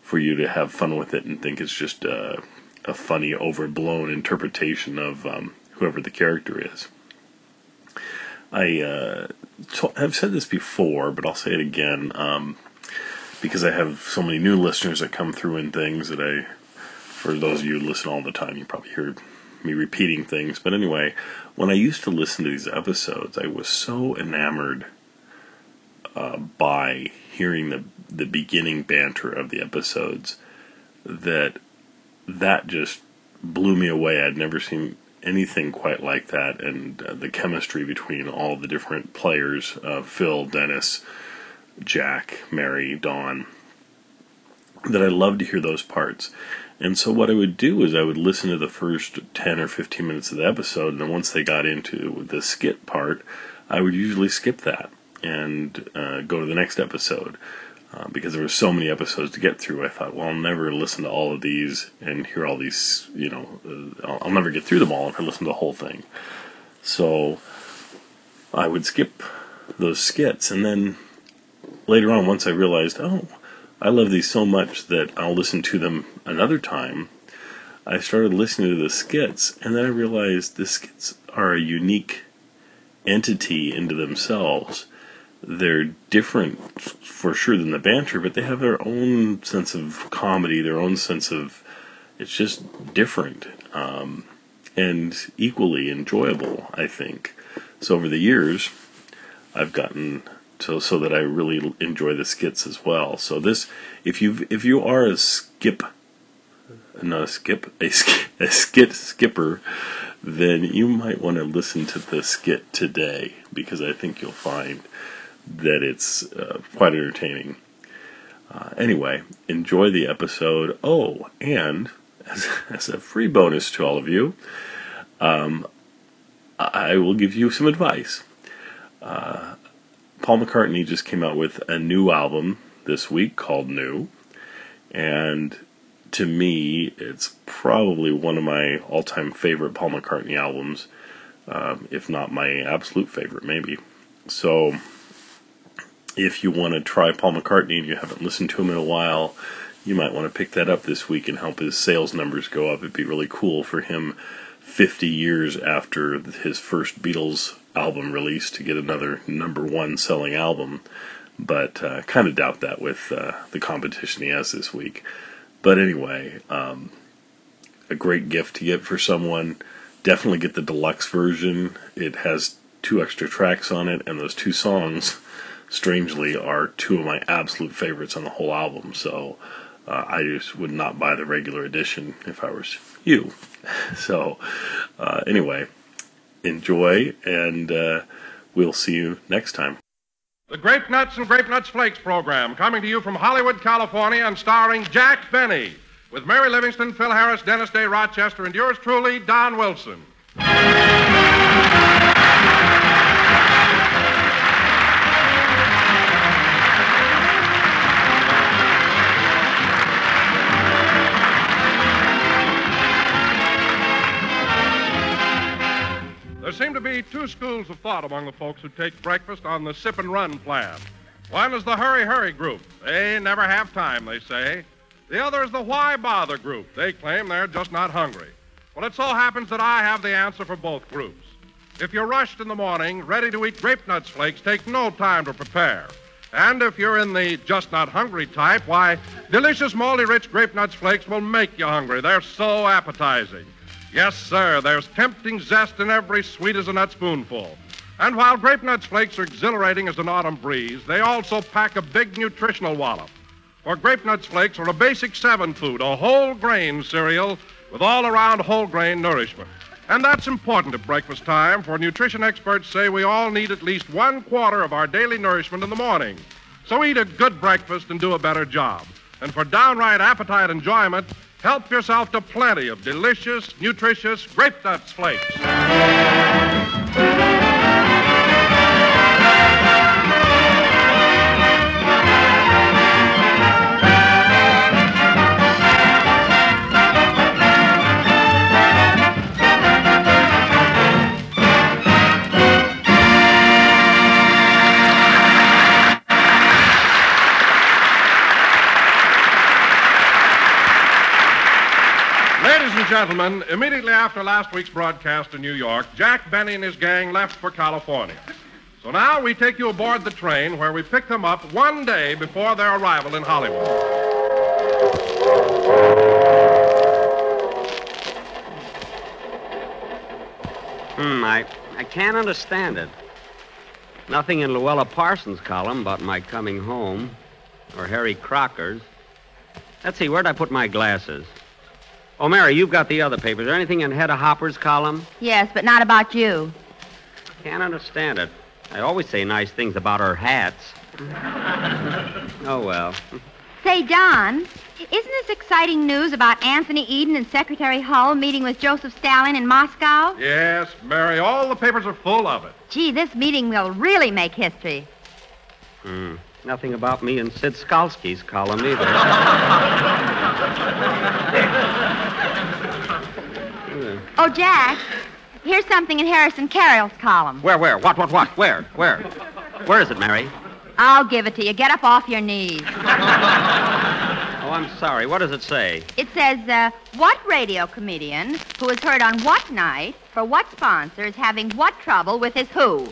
for you to have fun with it and think it's just a, a funny, overblown interpretation of um, whoever the character is. I uh, t- have said this before, but I'll say it again um, because I have so many new listeners that come through and things that I, for those of you who listen all the time, you probably hear me repeating things. But anyway, when I used to listen to these episodes, I was so enamored uh, by hearing the the beginning banter of the episodes that that just blew me away. I'd never seen anything quite like that, and uh, the chemistry between all the different players uh, Phil, Dennis, Jack, Mary, Don that I loved to hear those parts. And so what I would do is I would listen to the first 10 or 15 minutes of the episode, and then once they got into the skit part, I would usually skip that and uh, go to the next episode. Uh, because there were so many episodes to get through, I thought, well, I'll never listen to all of these and hear all these, you know, uh, I'll, I'll never get through them all if I listen to the whole thing. So I would skip those skits, and then later on, once I realized, oh, I love these so much that I'll listen to them another time. I started listening to the skits, and then I realized the skits are a unique entity into themselves. They're different for sure than the banter, but they have their own sense of comedy, their own sense of. It's just different um, and equally enjoyable, I think. So over the years, I've gotten so so that I really enjoy the skits as well. So this, if you if you are a skip, not a skip, a, a skit skipper, then you might want to listen to the skit today because I think you'll find that it's uh, quite entertaining. Uh, anyway, enjoy the episode. Oh, and as, as a free bonus to all of you, um, I will give you some advice. Uh, Paul McCartney just came out with a new album this week called New, And to me, it's probably one of my all time favorite Paul McCartney albums, um, if not my absolute favorite, maybe. So, if you want to try Paul McCartney and you haven't listened to him in a while, you might want to pick that up this week and help his sales numbers go up. It'd be really cool for him 50 years after his first Beatles album release to get another number one selling album. But uh, kind of doubt that with uh, the competition he has this week. But anyway, um, a great gift to get for someone. Definitely get the deluxe version. It has two extra tracks on it, and those two songs, strangely, are two of my absolute favorites on the whole album. So uh, I just would not buy the regular edition if I was you. So, uh, anyway, enjoy, and uh, we'll see you next time. The Grape Nuts and Grape Nuts Flakes program, coming to you from Hollywood, California, and starring Jack Benny, with Mary Livingstone, Phil Harris, Dennis Day Rochester, and yours truly, Don Wilson. Seem to be two schools of thought among the folks who take breakfast on the sip and run plan. One is the hurry hurry group. They never have time, they say. The other is the why bother group. They claim they're just not hungry. Well, it so happens that I have the answer for both groups. If you're rushed in the morning, ready to eat grape nuts flakes, take no time to prepare. And if you're in the just not hungry type, why, delicious moldy rich grape nuts flakes will make you hungry. They're so appetizing. Yes, sir, there's tempting zest in every sweet as a nut spoonful. And while grape nuts flakes are exhilarating as an autumn breeze, they also pack a big nutritional wallop. For grape nuts flakes are a basic seven food, a whole grain cereal with all around whole grain nourishment. And that's important at breakfast time, for nutrition experts say we all need at least one quarter of our daily nourishment in the morning. So eat a good breakfast and do a better job. And for downright appetite enjoyment, help yourself to plenty of delicious, nutritious grape nuts flakes. Gentlemen, immediately after last week's broadcast in New York, Jack Benny and his gang left for California. So now we take you aboard the train where we pick them up one day before their arrival in Hollywood. Hmm, I, I can't understand it. Nothing in Louella Parsons' column about my coming home, or Harry Crocker's. Let's see, where'd I put my glasses? Oh, Mary, you've got the other papers. Is there anything in Hedda Hopper's column? Yes, but not about you. Can't understand it. I always say nice things about her hats. oh, well. Say, Don, isn't this exciting news about Anthony Eden and Secretary Hull meeting with Joseph Stalin in Moscow? Yes, Mary, all the papers are full of it. Gee, this meeting will really make history. Hmm. Nothing about me in Sid Skolsky's column either. Oh, Jack, here's something in Harrison Carroll's column. where, where? What, what, what? Where? Where? Where is it, Mary? I'll give it to you. Get up off your knees. Oh, I'm sorry. What does it say? It says, uh, what radio comedian who is heard on what night for what sponsor is having what trouble with his who?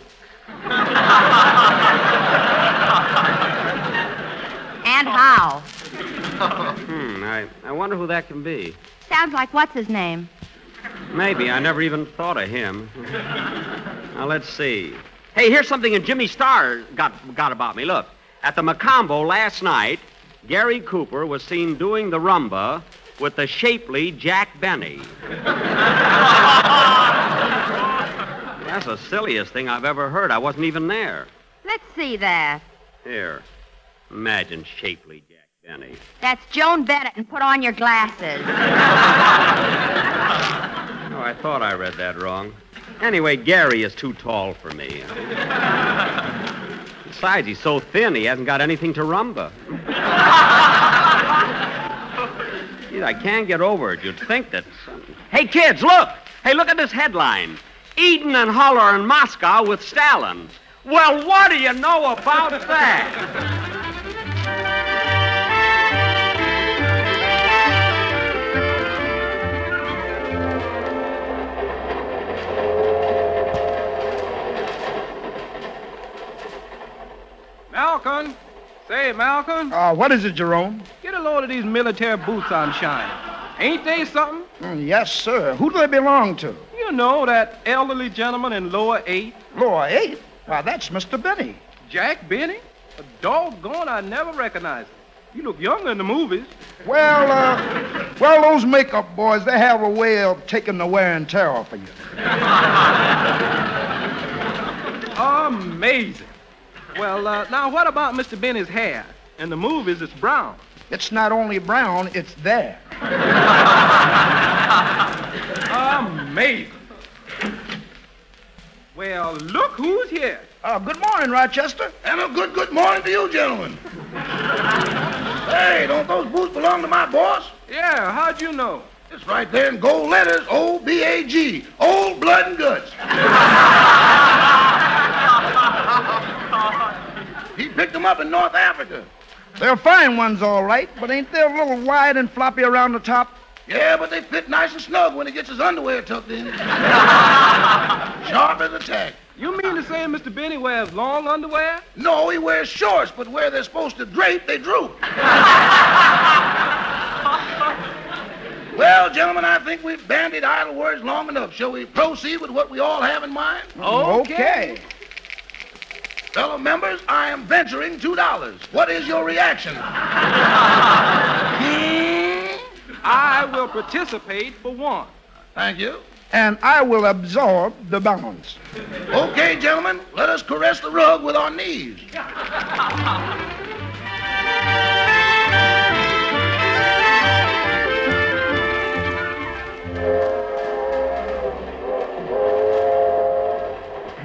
and how? Hmm, I, I wonder who that can be. Sounds like what's his name? Maybe. I never even thought of him. now, let's see. Hey, here's something in Jimmy Starr got, got about me. Look, at the Mocambo last night, Gary Cooper was seen doing the rumba with the shapely Jack Benny. That's the silliest thing I've ever heard. I wasn't even there. Let's see that. Here. Imagine shapely Jack Benny. That's Joan Bennett, and put on your glasses. I thought I read that wrong. Anyway, Gary is too tall for me. Besides, he's so thin he hasn't got anything to rumba. I can't get over it. You'd think that. Hey, kids, look! Hey, look at this headline Eden and Holler in Moscow with Stalin. Well, what do you know about that? Malcolm! Say, Malcolm, Uh, what is it, Jerome? get a load of these military boots on shine. Ain't they something? Mm, yes, sir. Who do they belong to? You know that elderly gentleman in lower eight? Lower eight? Why, that's Mr. Benny. Jack Benny? A doggone, I never recognized him. You look younger in the movies. Well, uh, well, those makeup boys, they have a way of taking the wear and tear off of you. Amazing. Well, uh, now what about Mr. Benny's hair? In the movies, it's brown. It's not only brown, it's there. Amazing. Well, look who's here. Uh, good morning, Rochester. And a good, good morning to you, gentlemen. hey, don't those boots belong to my boss? Yeah, how'd you know? It's right there in gold letters, O-B-A-G, Old Blood and Guts. he picked them up in North Africa. They're fine ones, all right, but ain't they a little wide and floppy around the top? Yeah, but they fit nice and snug when he gets his underwear tucked in. Sharp as a tack. You mean to say Mr. Benny wears long underwear? No, he wears shorts, but where they're supposed to drape, they droop. well, gentlemen, I think we've bandied idle words long enough. Shall we proceed with what we all have in mind? Okay. Fellow members, I am venturing two dollars. What is your reaction? I will participate for one. Thank you. And I will absorb the balance. Okay, gentlemen, let us caress the rug with our knees.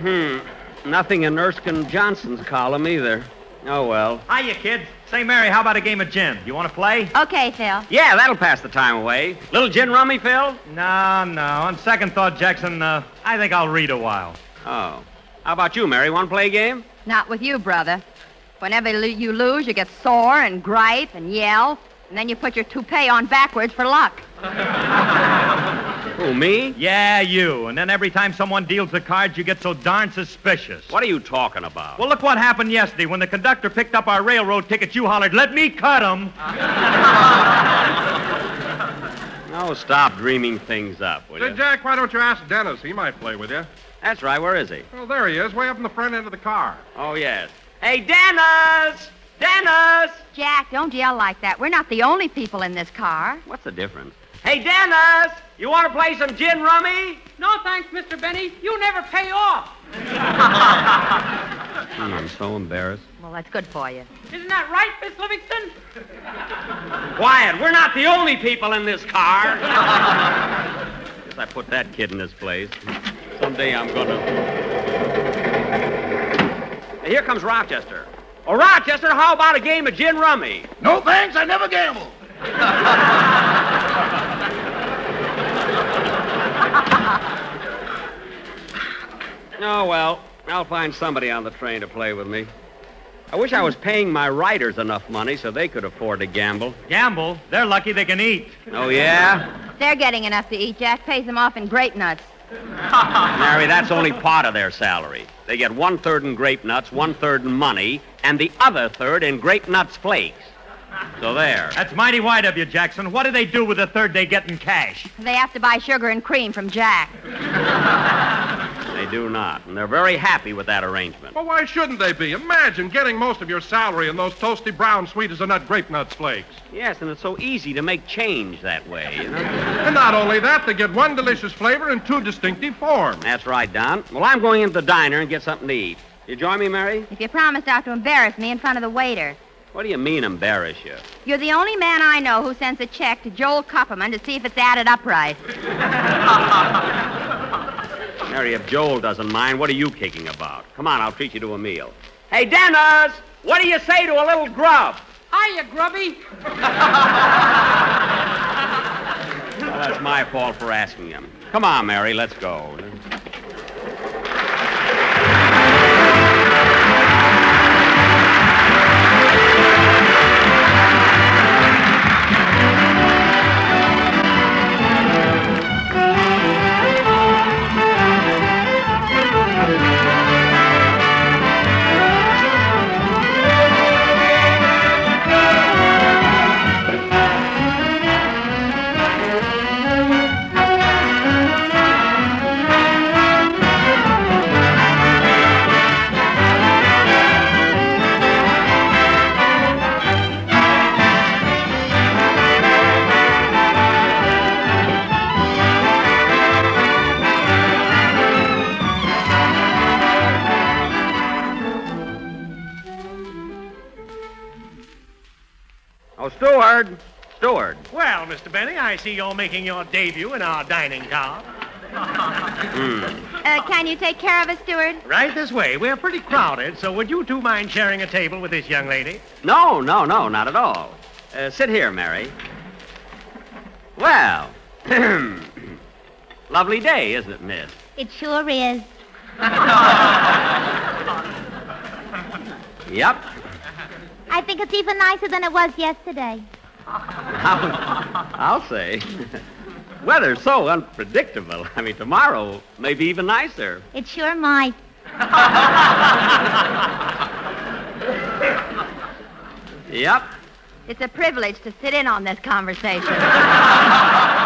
Hmm. Nothing in Erskine Johnson's column either. Oh, well. Hiya, kids. Say, Mary, how about a game of gin? You want to play? Okay, Phil. Yeah, that'll pass the time away. Little gin rummy, Phil? No, no. On second thought, Jackson, uh, I think I'll read a while. Oh. How about you, Mary? Want to play a game? Not with you, brother. Whenever you lose, you get sore and gripe and yell, and then you put your toupee on backwards for luck. Who, me? Yeah, you. And then every time someone deals the cards, you get so darn suspicious. What are you talking about? Well, look what happened yesterday. When the conductor picked up our railroad tickets, you hollered, let me cut 'em. No, stop dreaming things up, will Say, you? Jack, why don't you ask Dennis? He might play with you. That's right. Where is he? Well, there he is, way up in the front end of the car. Oh, yes. Hey, Dennis! Dennis! Jack, don't yell like that. We're not the only people in this car. What's the difference? Hey, Dennis! You want to play some gin rummy? No, thanks, Mr. Benny. You never pay off. Hmm, I'm so embarrassed. Well, that's good for you. Isn't that right, Miss Livingstone? Quiet. We're not the only people in this car. Guess I put that kid in his place. Someday I'm gonna. Hey, here comes Rochester. Oh, Rochester, how about a game of gin rummy? No thanks, I never gamble. Oh, well, I'll find somebody on the train to play with me. I wish I was paying my writers enough money so they could afford to gamble. Gamble? They're lucky they can eat. Oh, yeah? They're getting enough to eat. Jack pays them off in grape nuts. Mary, that's only part of their salary. They get one third in grape nuts, one third in money, and the other third in grape nuts flakes. So there. That's mighty wide of you, Jackson. What do they do with the third they get in cash? They have to buy sugar and cream from Jack. They do not, and they're very happy with that arrangement. Well, why shouldn't they be? Imagine getting most of your salary in those toasty brown sweet as a nut grape nuts flakes. Yes, and it's so easy to make change that way, you know? And not only that, they get one delicious flavor in two distinctive forms. That's right, Don. Well, I'm going into the diner and get something to eat. You join me, Mary? If you promise not to embarrass me in front of the waiter. What do you mean, embarrass you? You're the only man I know who sends a check to Joel Kupperman to see if it's added up right. Mary, if Joel doesn't mind, what are you kicking about? Come on, I'll treat you to a meal. Hey, Dennis! What do you say to a little grub? Hiya, Grubby. well, that's my fault for asking him. Come on, Mary, let's go. Steward! Steward. Well, Mr. Benny, I see you're making your debut in our dining car. Hmm. Uh, can you take care of us, Steward? Right this way. We're pretty crowded, so would you two mind sharing a table with this young lady? No, no, no, not at all. Uh, sit here, Mary. Well, lovely day, isn't it, miss? It sure is. Yep. I think it's even nicer than it was yesterday. I'll, I'll say. Weather's so unpredictable. I mean, tomorrow may be even nicer. It sure might. Yep. It's a privilege to sit in on this conversation.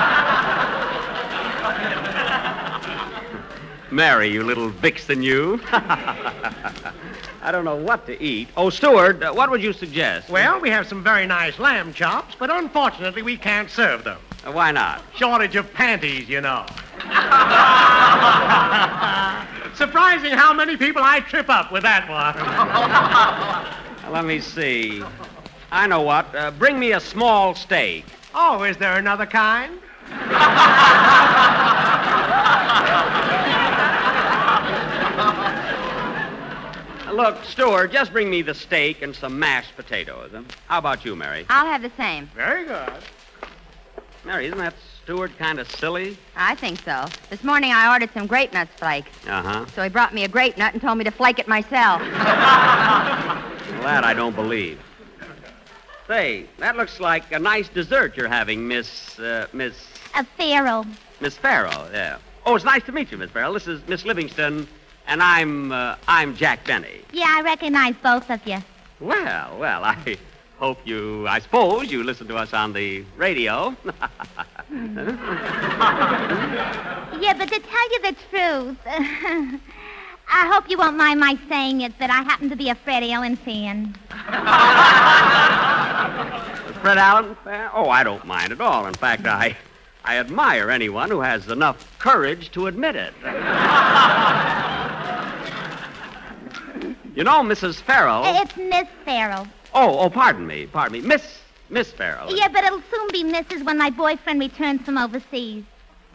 Mary, you little vixen, you. I don't know what to eat. Oh, Steward, uh, what would you suggest? Well, we have some very nice lamb chops, but unfortunately we can't serve them. Uh, why not? Shortage of panties, you know. Surprising how many people I trip up with that one. Let me see. I know what. Uh, bring me a small steak. Oh, is there another kind? Look, Steward, just bring me the steak and some mashed potatoes. Huh? How about you, Mary? I'll have the same. Very good. Mary, isn't that steward kind of silly? I think so. This morning I ordered some grape nuts flakes. Uh huh. So he brought me a grape nut and told me to flake it myself. Well, that I don't believe. Say, that looks like a nice dessert you're having, Miss, uh, Miss, A Pharaoh. Miss Farrell. Yeah. Oh, it's nice to meet you, Miss Farrell. This is Miss Livingstone, and I'm, uh, I'm Jack Benny. Yeah, I recognize both of you. Well, well, I hope you, I suppose you listen to us on the radio. Yeah, but to tell you the truth, I hope you won't mind my saying it, but I happen to be a Fred Allen fan. Fred Allen? fan? Oh, I don't mind at all. In fact, I, I admire anyone who has enough courage to admit it. you know, Mrs. Farrell. Uh, it's Miss Farrell. Oh, oh, pardon me, pardon me, Miss, Miss Farrell. Yeah, but it'll soon be Mrs. when my boyfriend returns from overseas.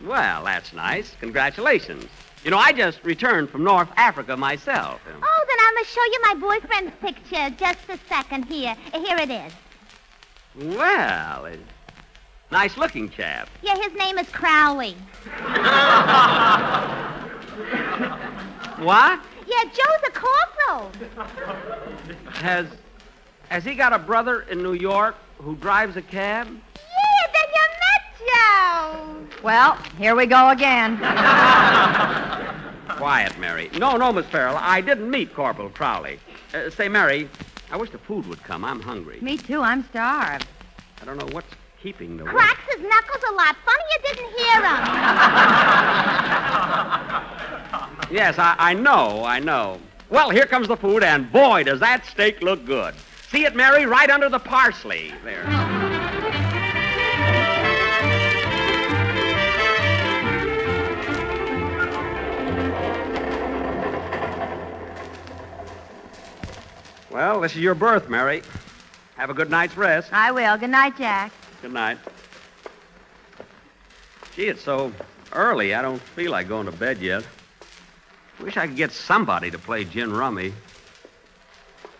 Well, that's nice. Congratulations. You know, I just returned from North Africa myself. Oh, then I'm going to show you my boyfriend's picture. Just a second. Here. Here it is. Well, a nice looking chap. Yeah, his name is Crowley. What? Yeah, Joe's a corporal. Has has he got a brother in New York who drives a cab? Yeah, then you met Joe. Well, here we go again. Quiet, Mary. No, no, Miss Farrell. I didn't meet Corporal Crowley. Uh, say, Mary, I wish the food would come. I'm hungry. Me too. I'm starved. I don't know what's keeping the. Cracks his knuckles a lot. Funny you didn't hear him. Yes, I, I know, I know. Well, here comes the food, and boy, does that steak look good. See it, Mary, right under the parsley. There. Well, this is your berth, Mary. Have a good night's rest. I will. Good night, Jack. Good night. Gee, it's so early. I don't feel like going to bed yet. Wish I could get somebody to play gin rummy.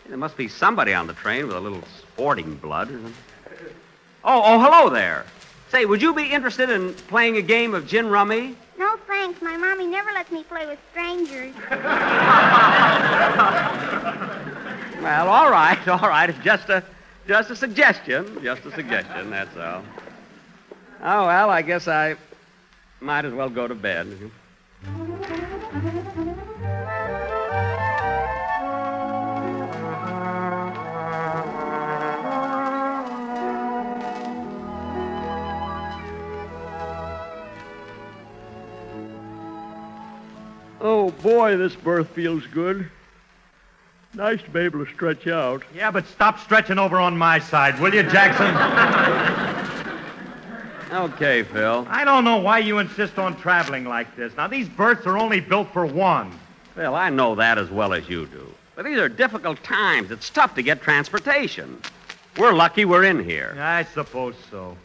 There must be somebody on the train with a little sporting blood. Oh, oh, hello there. Say, would you be interested in playing a game of gin rummy? No, thanks. My mommy never lets me play with strangers. Well, all right, all right. It's just a, just a suggestion. Just a suggestion, that's all. Oh, well, I guess I might as well go to bed. Oh, boy, this berth feels good. Nice to be able to stretch out. Yeah, but stop stretching over on my side, will you, Jackson? Okay, Phil. I don't know why you insist on traveling like this. Now, these berths are only built for one. Phil, I know that as well as you do. But these are difficult times. It's tough to get transportation. We're lucky we're in here. I suppose so.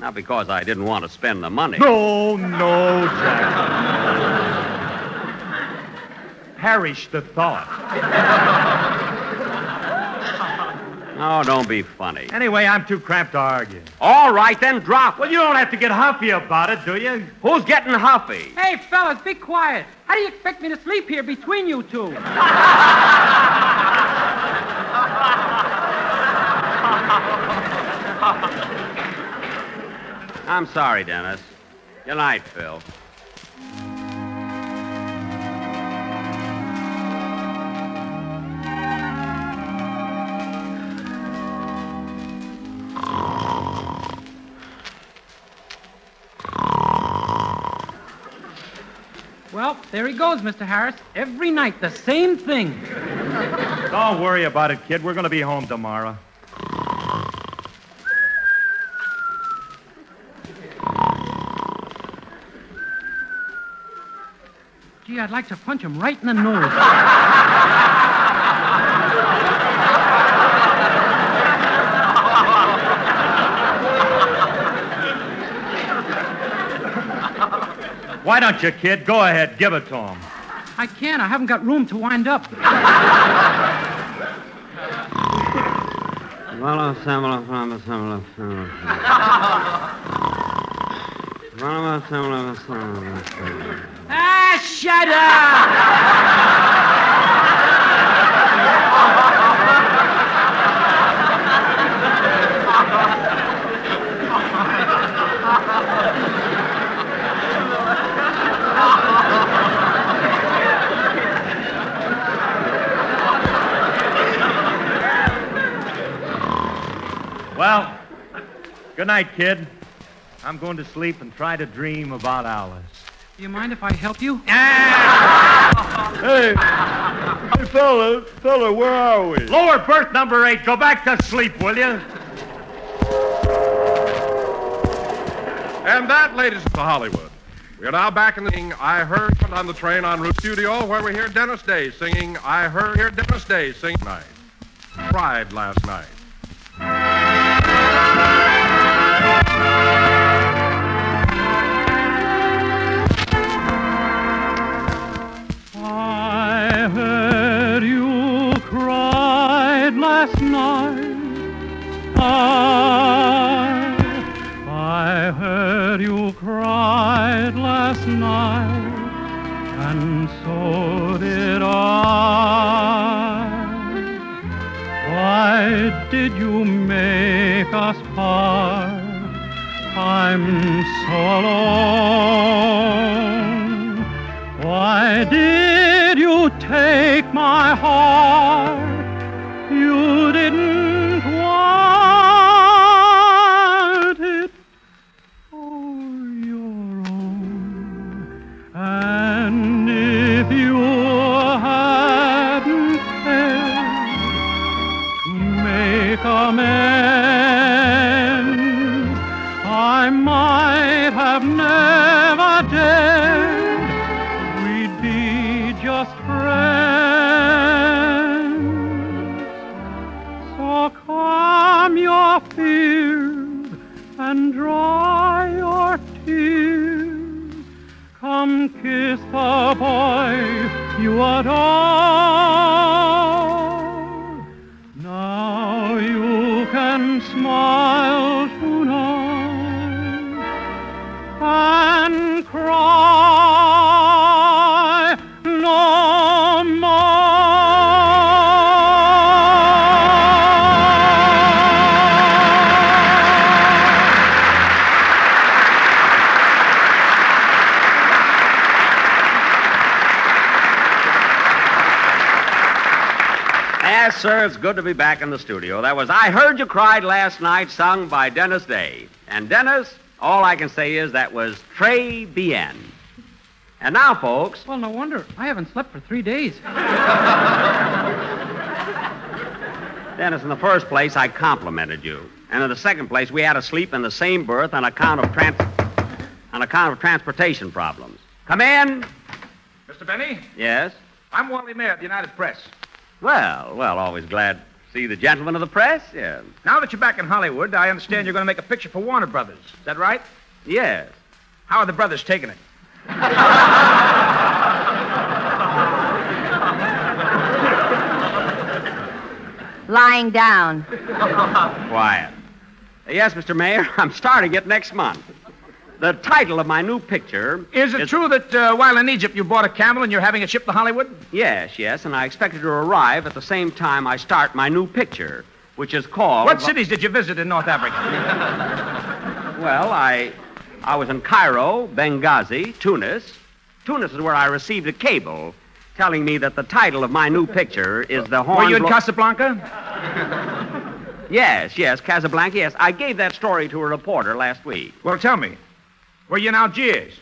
Not because I didn't want to spend the money. No, no, Jackson. Perish the thought. Oh, don't be funny. Anyway, I'm too cramped to argue. All right, then drop. Well, you don't have to get huffy about it, do you? Who's getting huffy? Hey, fellas, be quiet. How do you expect me to sleep here between you two? I'm sorry, Dennis. Good night, Phil. There he goes, Mr. Harris. Every night, the same thing. Don't worry about it, kid. We're going to be home tomorrow. Gee, I'd like to punch him right in the nose. Why don't you, kid? Go ahead. Give it to him. I can't. I haven't got room to wind up. Well, similar, similar, similar, similar. Well, similar, similar, similar. Ah, shut up! Well, good night, kid. I'm going to sleep and try to dream about Alice. Do you mind if I help you? Hey, hey, fella, fella, where are we? Lower berth number eight. Go back to sleep, will you? And that, ladies, is Hollywood. We are now back in the singing I Heard on the train en route studio where we hear Dennis Day singing I Heard Hear Dennis Day sing night. Cried last night. Did I. Why heard you cry last night And so it all Why did you make us part? I'm so alone. Why did you take my heart? Yes, it's good to be back in the studio. That was I Heard You Cried Last Night, sung by Dennis Day. And Dennis, all I can say is that was Trey bien. And now, folks. Well, no wonder. I haven't slept for three days. Dennis, in the first place, I complimented you. And in the second place, we had to sleep in the same berth on account of trans- on account of transportation problems. Come in. Mr. Benny, Yes. I'm Wally Mayer of the United Press. Well, well, always glad to see the gentleman of the press. Yeah. Now that you're back in Hollywood, I understand you're going to make a picture for Warner Brothers. Is that right? Yes. How are the brothers taking it? Lying down. Quiet. Yes, Mr. Mayor, I'm starting it next month. The title of my new picture. Is it true that uh, while in Egypt you bought a camel and you're having it shipped to Hollywood? Yes, yes, and I expect it to arrive at the same time I start my new picture, which is called. What cities did you visit in North Africa? Well, I, I was in Cairo, Benghazi, Tunis. Tunis is where I received a cable telling me that the title of my new picture is the Horn. Were you in Casablanca? Yes, yes, Casablanca. Yes, I gave that story to a reporter last week. Well, tell me, were you in Algiers?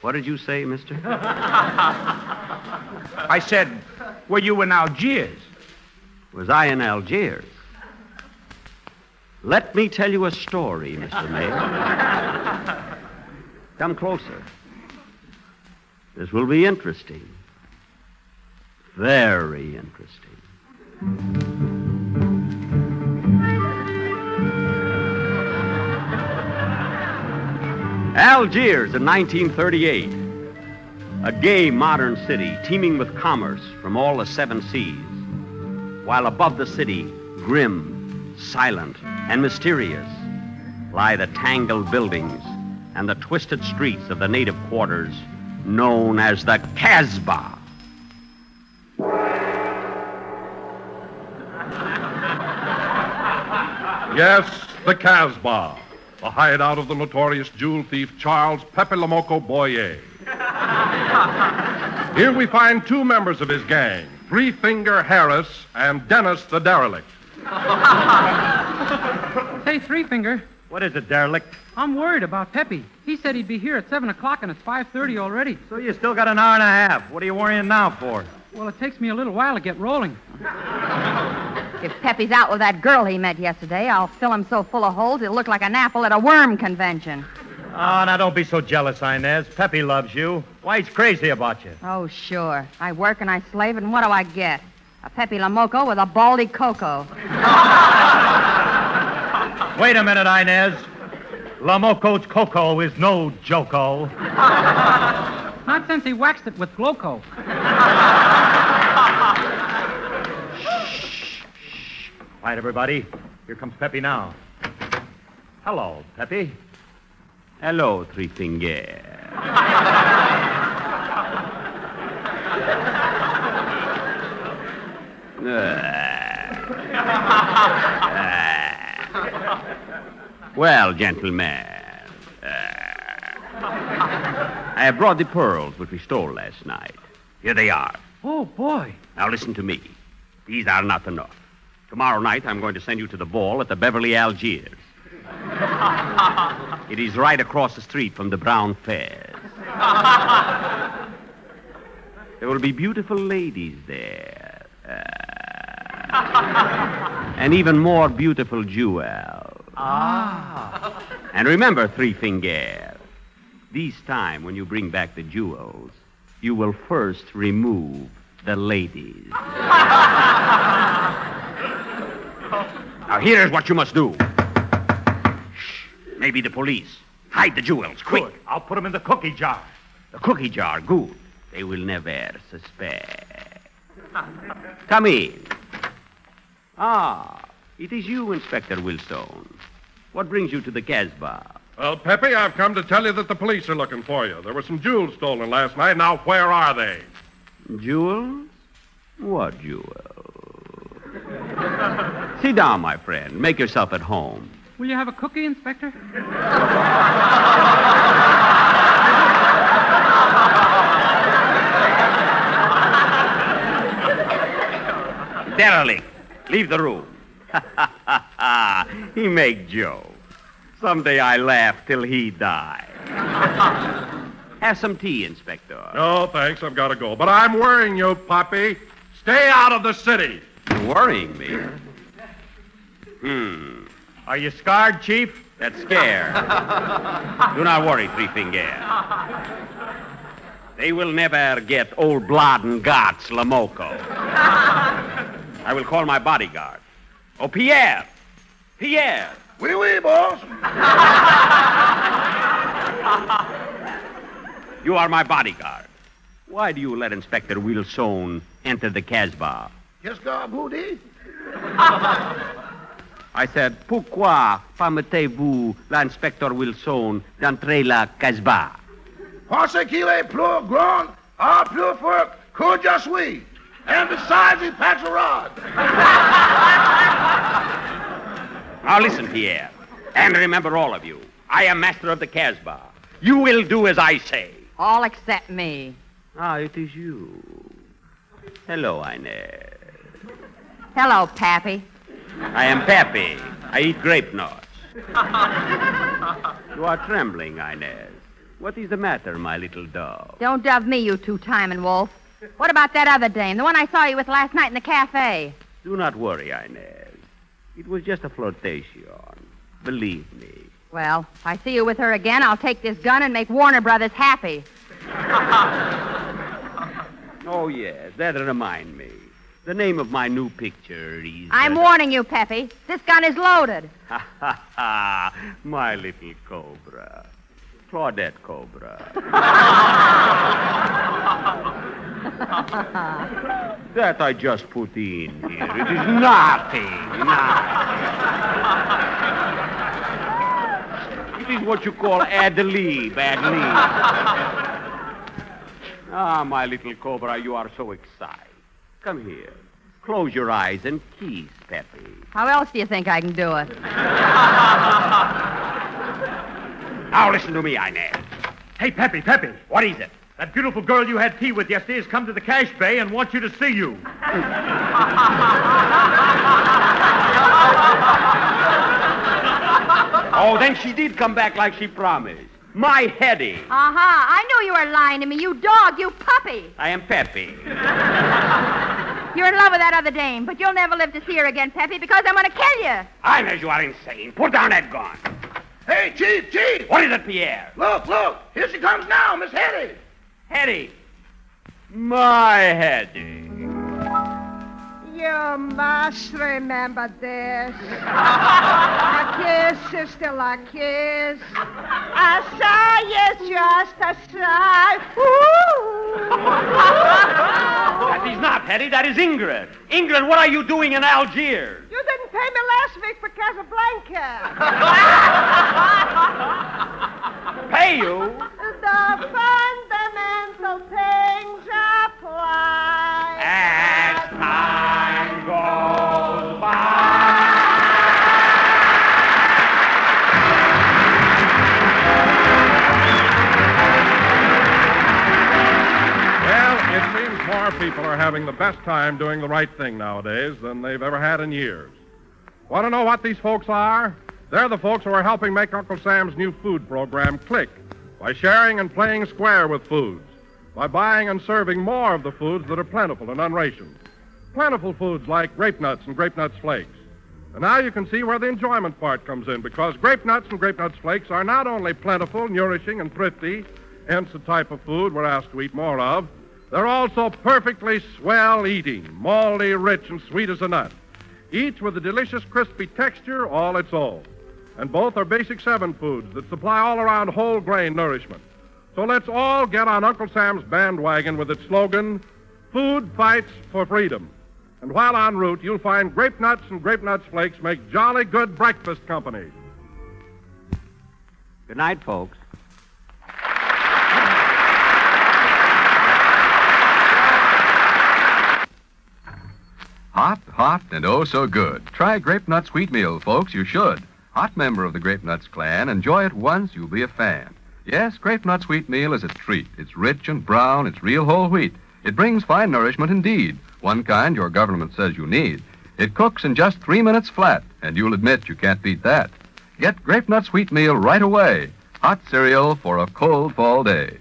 What did you say, Mister? I said, were you in Algiers? Was I in Algiers? Let me tell you a story, Mr. Mayor. Come closer. This will be interesting. Very interesting. Algiers in 1938. A gay modern city teeming with commerce from all the seven seas. While above the city, grim, silent, and mysterious, lie the tangled buildings and the twisted streets of the native quarters known as the Casbah. Yes, the Casbah, the hideout of the notorious jewel thief Charles Pepe Lamoco Boyer. Here we find two members of his gang, Three Finger Harris and Dennis the Derelict. Say, Three Finger, What is it, derelict? I'm worried about Peppy. He said he'd be here at 7 o'clock, and it's 5.30 already. So you still got an hour and a half. What are you worrying now for? Well, it takes me a little while to get rolling. If Peppy's out with that girl he met yesterday, I'll fill him so full of holes he'll look like an apple at a worm convention. Oh, now don't be so jealous, Inez. Peppy loves you. Why, he's crazy about you. Oh, sure. I work and I slave, and what do I get? A Peppy Lamoco with a baldy coco. Wait a minute, Inez. Lamoco's coco is no joko. Not since he waxed it with Gloco. Quiet, everybody. Here comes Peppy now. Hello, Peppy. Hello, Three Finger. well, gentlemen, uh, I have brought the pearls which we stole last night. Here they are. Oh, boy. Now listen to me. These are not enough. Tomorrow night, I'm going to send you to the ball at the Beverly Algiers. It is right across the street from the Brown Fairs. There will be beautiful ladies there. Uh, and even more beautiful jewels. Ah. And remember, Three Finger, this time when you bring back the jewels, you will first remove the ladies. Now, here's what you must do. Shh. Maybe the police. Hide the jewels, quick. Good. I'll put them in the cookie jar. The cookie jar, good. They will never suspect. Come in. Ah, it is you, Inspector Wilson. What brings you to the Casbah? Well, Pepe, I've come to tell you that the police are looking for you. There were some jewels stolen last night. Now, where are they? Jewels? What jewels? Sit down, my friend. Make yourself at home. Will you have a cookie, Inspector? Derelict. Leave the room. he make joke. Someday I laugh till he die. Have some tea, Inspector. No, thanks. I've got to go. But I'm worrying you, Poppy. Stay out of the city. You're worrying me. Hmm. Are you scarred, Chief? That's scare. Do not worry, Three Finger. They will never get old blood and guts, Lamoco. I will call my bodyguard. Oh, Pierre! Pierre! Wee wee, boss. You are my bodyguard. Why do you let Inspector Wilson enter the Casbah? Yes, God, booty. I said, pourquoi permettez-vous l'inspecteur Wilson d'entrer la Casbah? Parce qu'il est plus grand, ah, plus fort que je suis. And besides, he packs a rod. Now listen, Pierre, and remember all of you. I am master of the Casbah. You will do as I say. All except me. Ah, it is you. Hello, Inez. Hello, Pappy. I am Pappy. I eat grape nuts. you are trembling, Inez. What is the matter, my little dove? Don't dove me, you two-timing wolf. What about that other dame, the one I saw you with last night in the cafe? Do not worry, Inez. It was just a flirtation. Believe me. Well, if I see you with her again, I'll take this gun and make Warner Brothers happy. Oh, yes, that'll remind me. The name of my new picture is. Uh, I'm warning you, Peppy. This gun is loaded. Ha ha ha! My little cobra. Claudette Cobra. that I just put in here. It is nothing. Nothing. It is what you call ad lib, ad lib. Ah, my little cobra, you are so excited. Come here. Close your eyes and kiss, Peppy. How else do you think I can do it? Now listen to me, Inez. Hey, Peppy, Peppy. What is it? That beautiful girl you had tea with yesterday has come to the cash bay and wants you to see you. Oh, then she did come back like she promised. My Hetty. Uh-huh. I knew you were lying to me, you dog, you puppy. I am Peppy. You're in love with that other dame, but you'll never live to see her again, Peppy, because I'm going to kill you. Inez, you are insane. Put down that gun. Hey, Chief, Chief. What is it, Pierre? Look, look. Here she comes now, Miss Hetty. Hetty. My Hetty. You must remember this. a kiss is still a kiss. A sigh is just a sigh. That is not Hetty, that is Ingrid. Ingrid, what are you doing in Algiers? You didn't pay me last week for Casablanca. Pay you? the fundamental things apply. As time goes by. Well, it seems more people are having the best time doing the right thing nowadays than they've ever had in years. Want to know what these folks are? They're the folks who are helping make Uncle Sam's new food program click by sharing and playing square with foods, by buying and serving more of the foods that are plentiful and unrationed. Plentiful foods like grape nuts and grape nuts flakes. And now you can see where the enjoyment part comes in because grape nuts and grape nuts flakes are not only plentiful, nourishing, and thrifty, hence the type of food we're asked to eat more of, they're also perfectly swell eating, malty, rich, and sweet as a nut. Each with a delicious, crispy texture all its own. And both are basic seven foods that supply all around whole grain nourishment. So let's all get on Uncle Sam's bandwagon with its slogan Food Fights for Freedom. And while en route, you'll find grape nuts and grape nuts flakes make jolly good breakfast company. Good night, folks. Hot, hot, and oh so good. Try Grape Nut Sweet Meal, folks. You should. Hot member of the Grape Nuts clan. Enjoy it once, you'll be a fan. Yes, Grape Nuts Wheat Meal is a treat. It's rich and brown, it's real whole wheat. It brings fine nourishment indeed. one kind your government says you need. It cooks in just three minutes flat, and you'll admit you can't beat that. Get Grape Nuts Wheat Meal right away. Hot cereal for a cold fall day.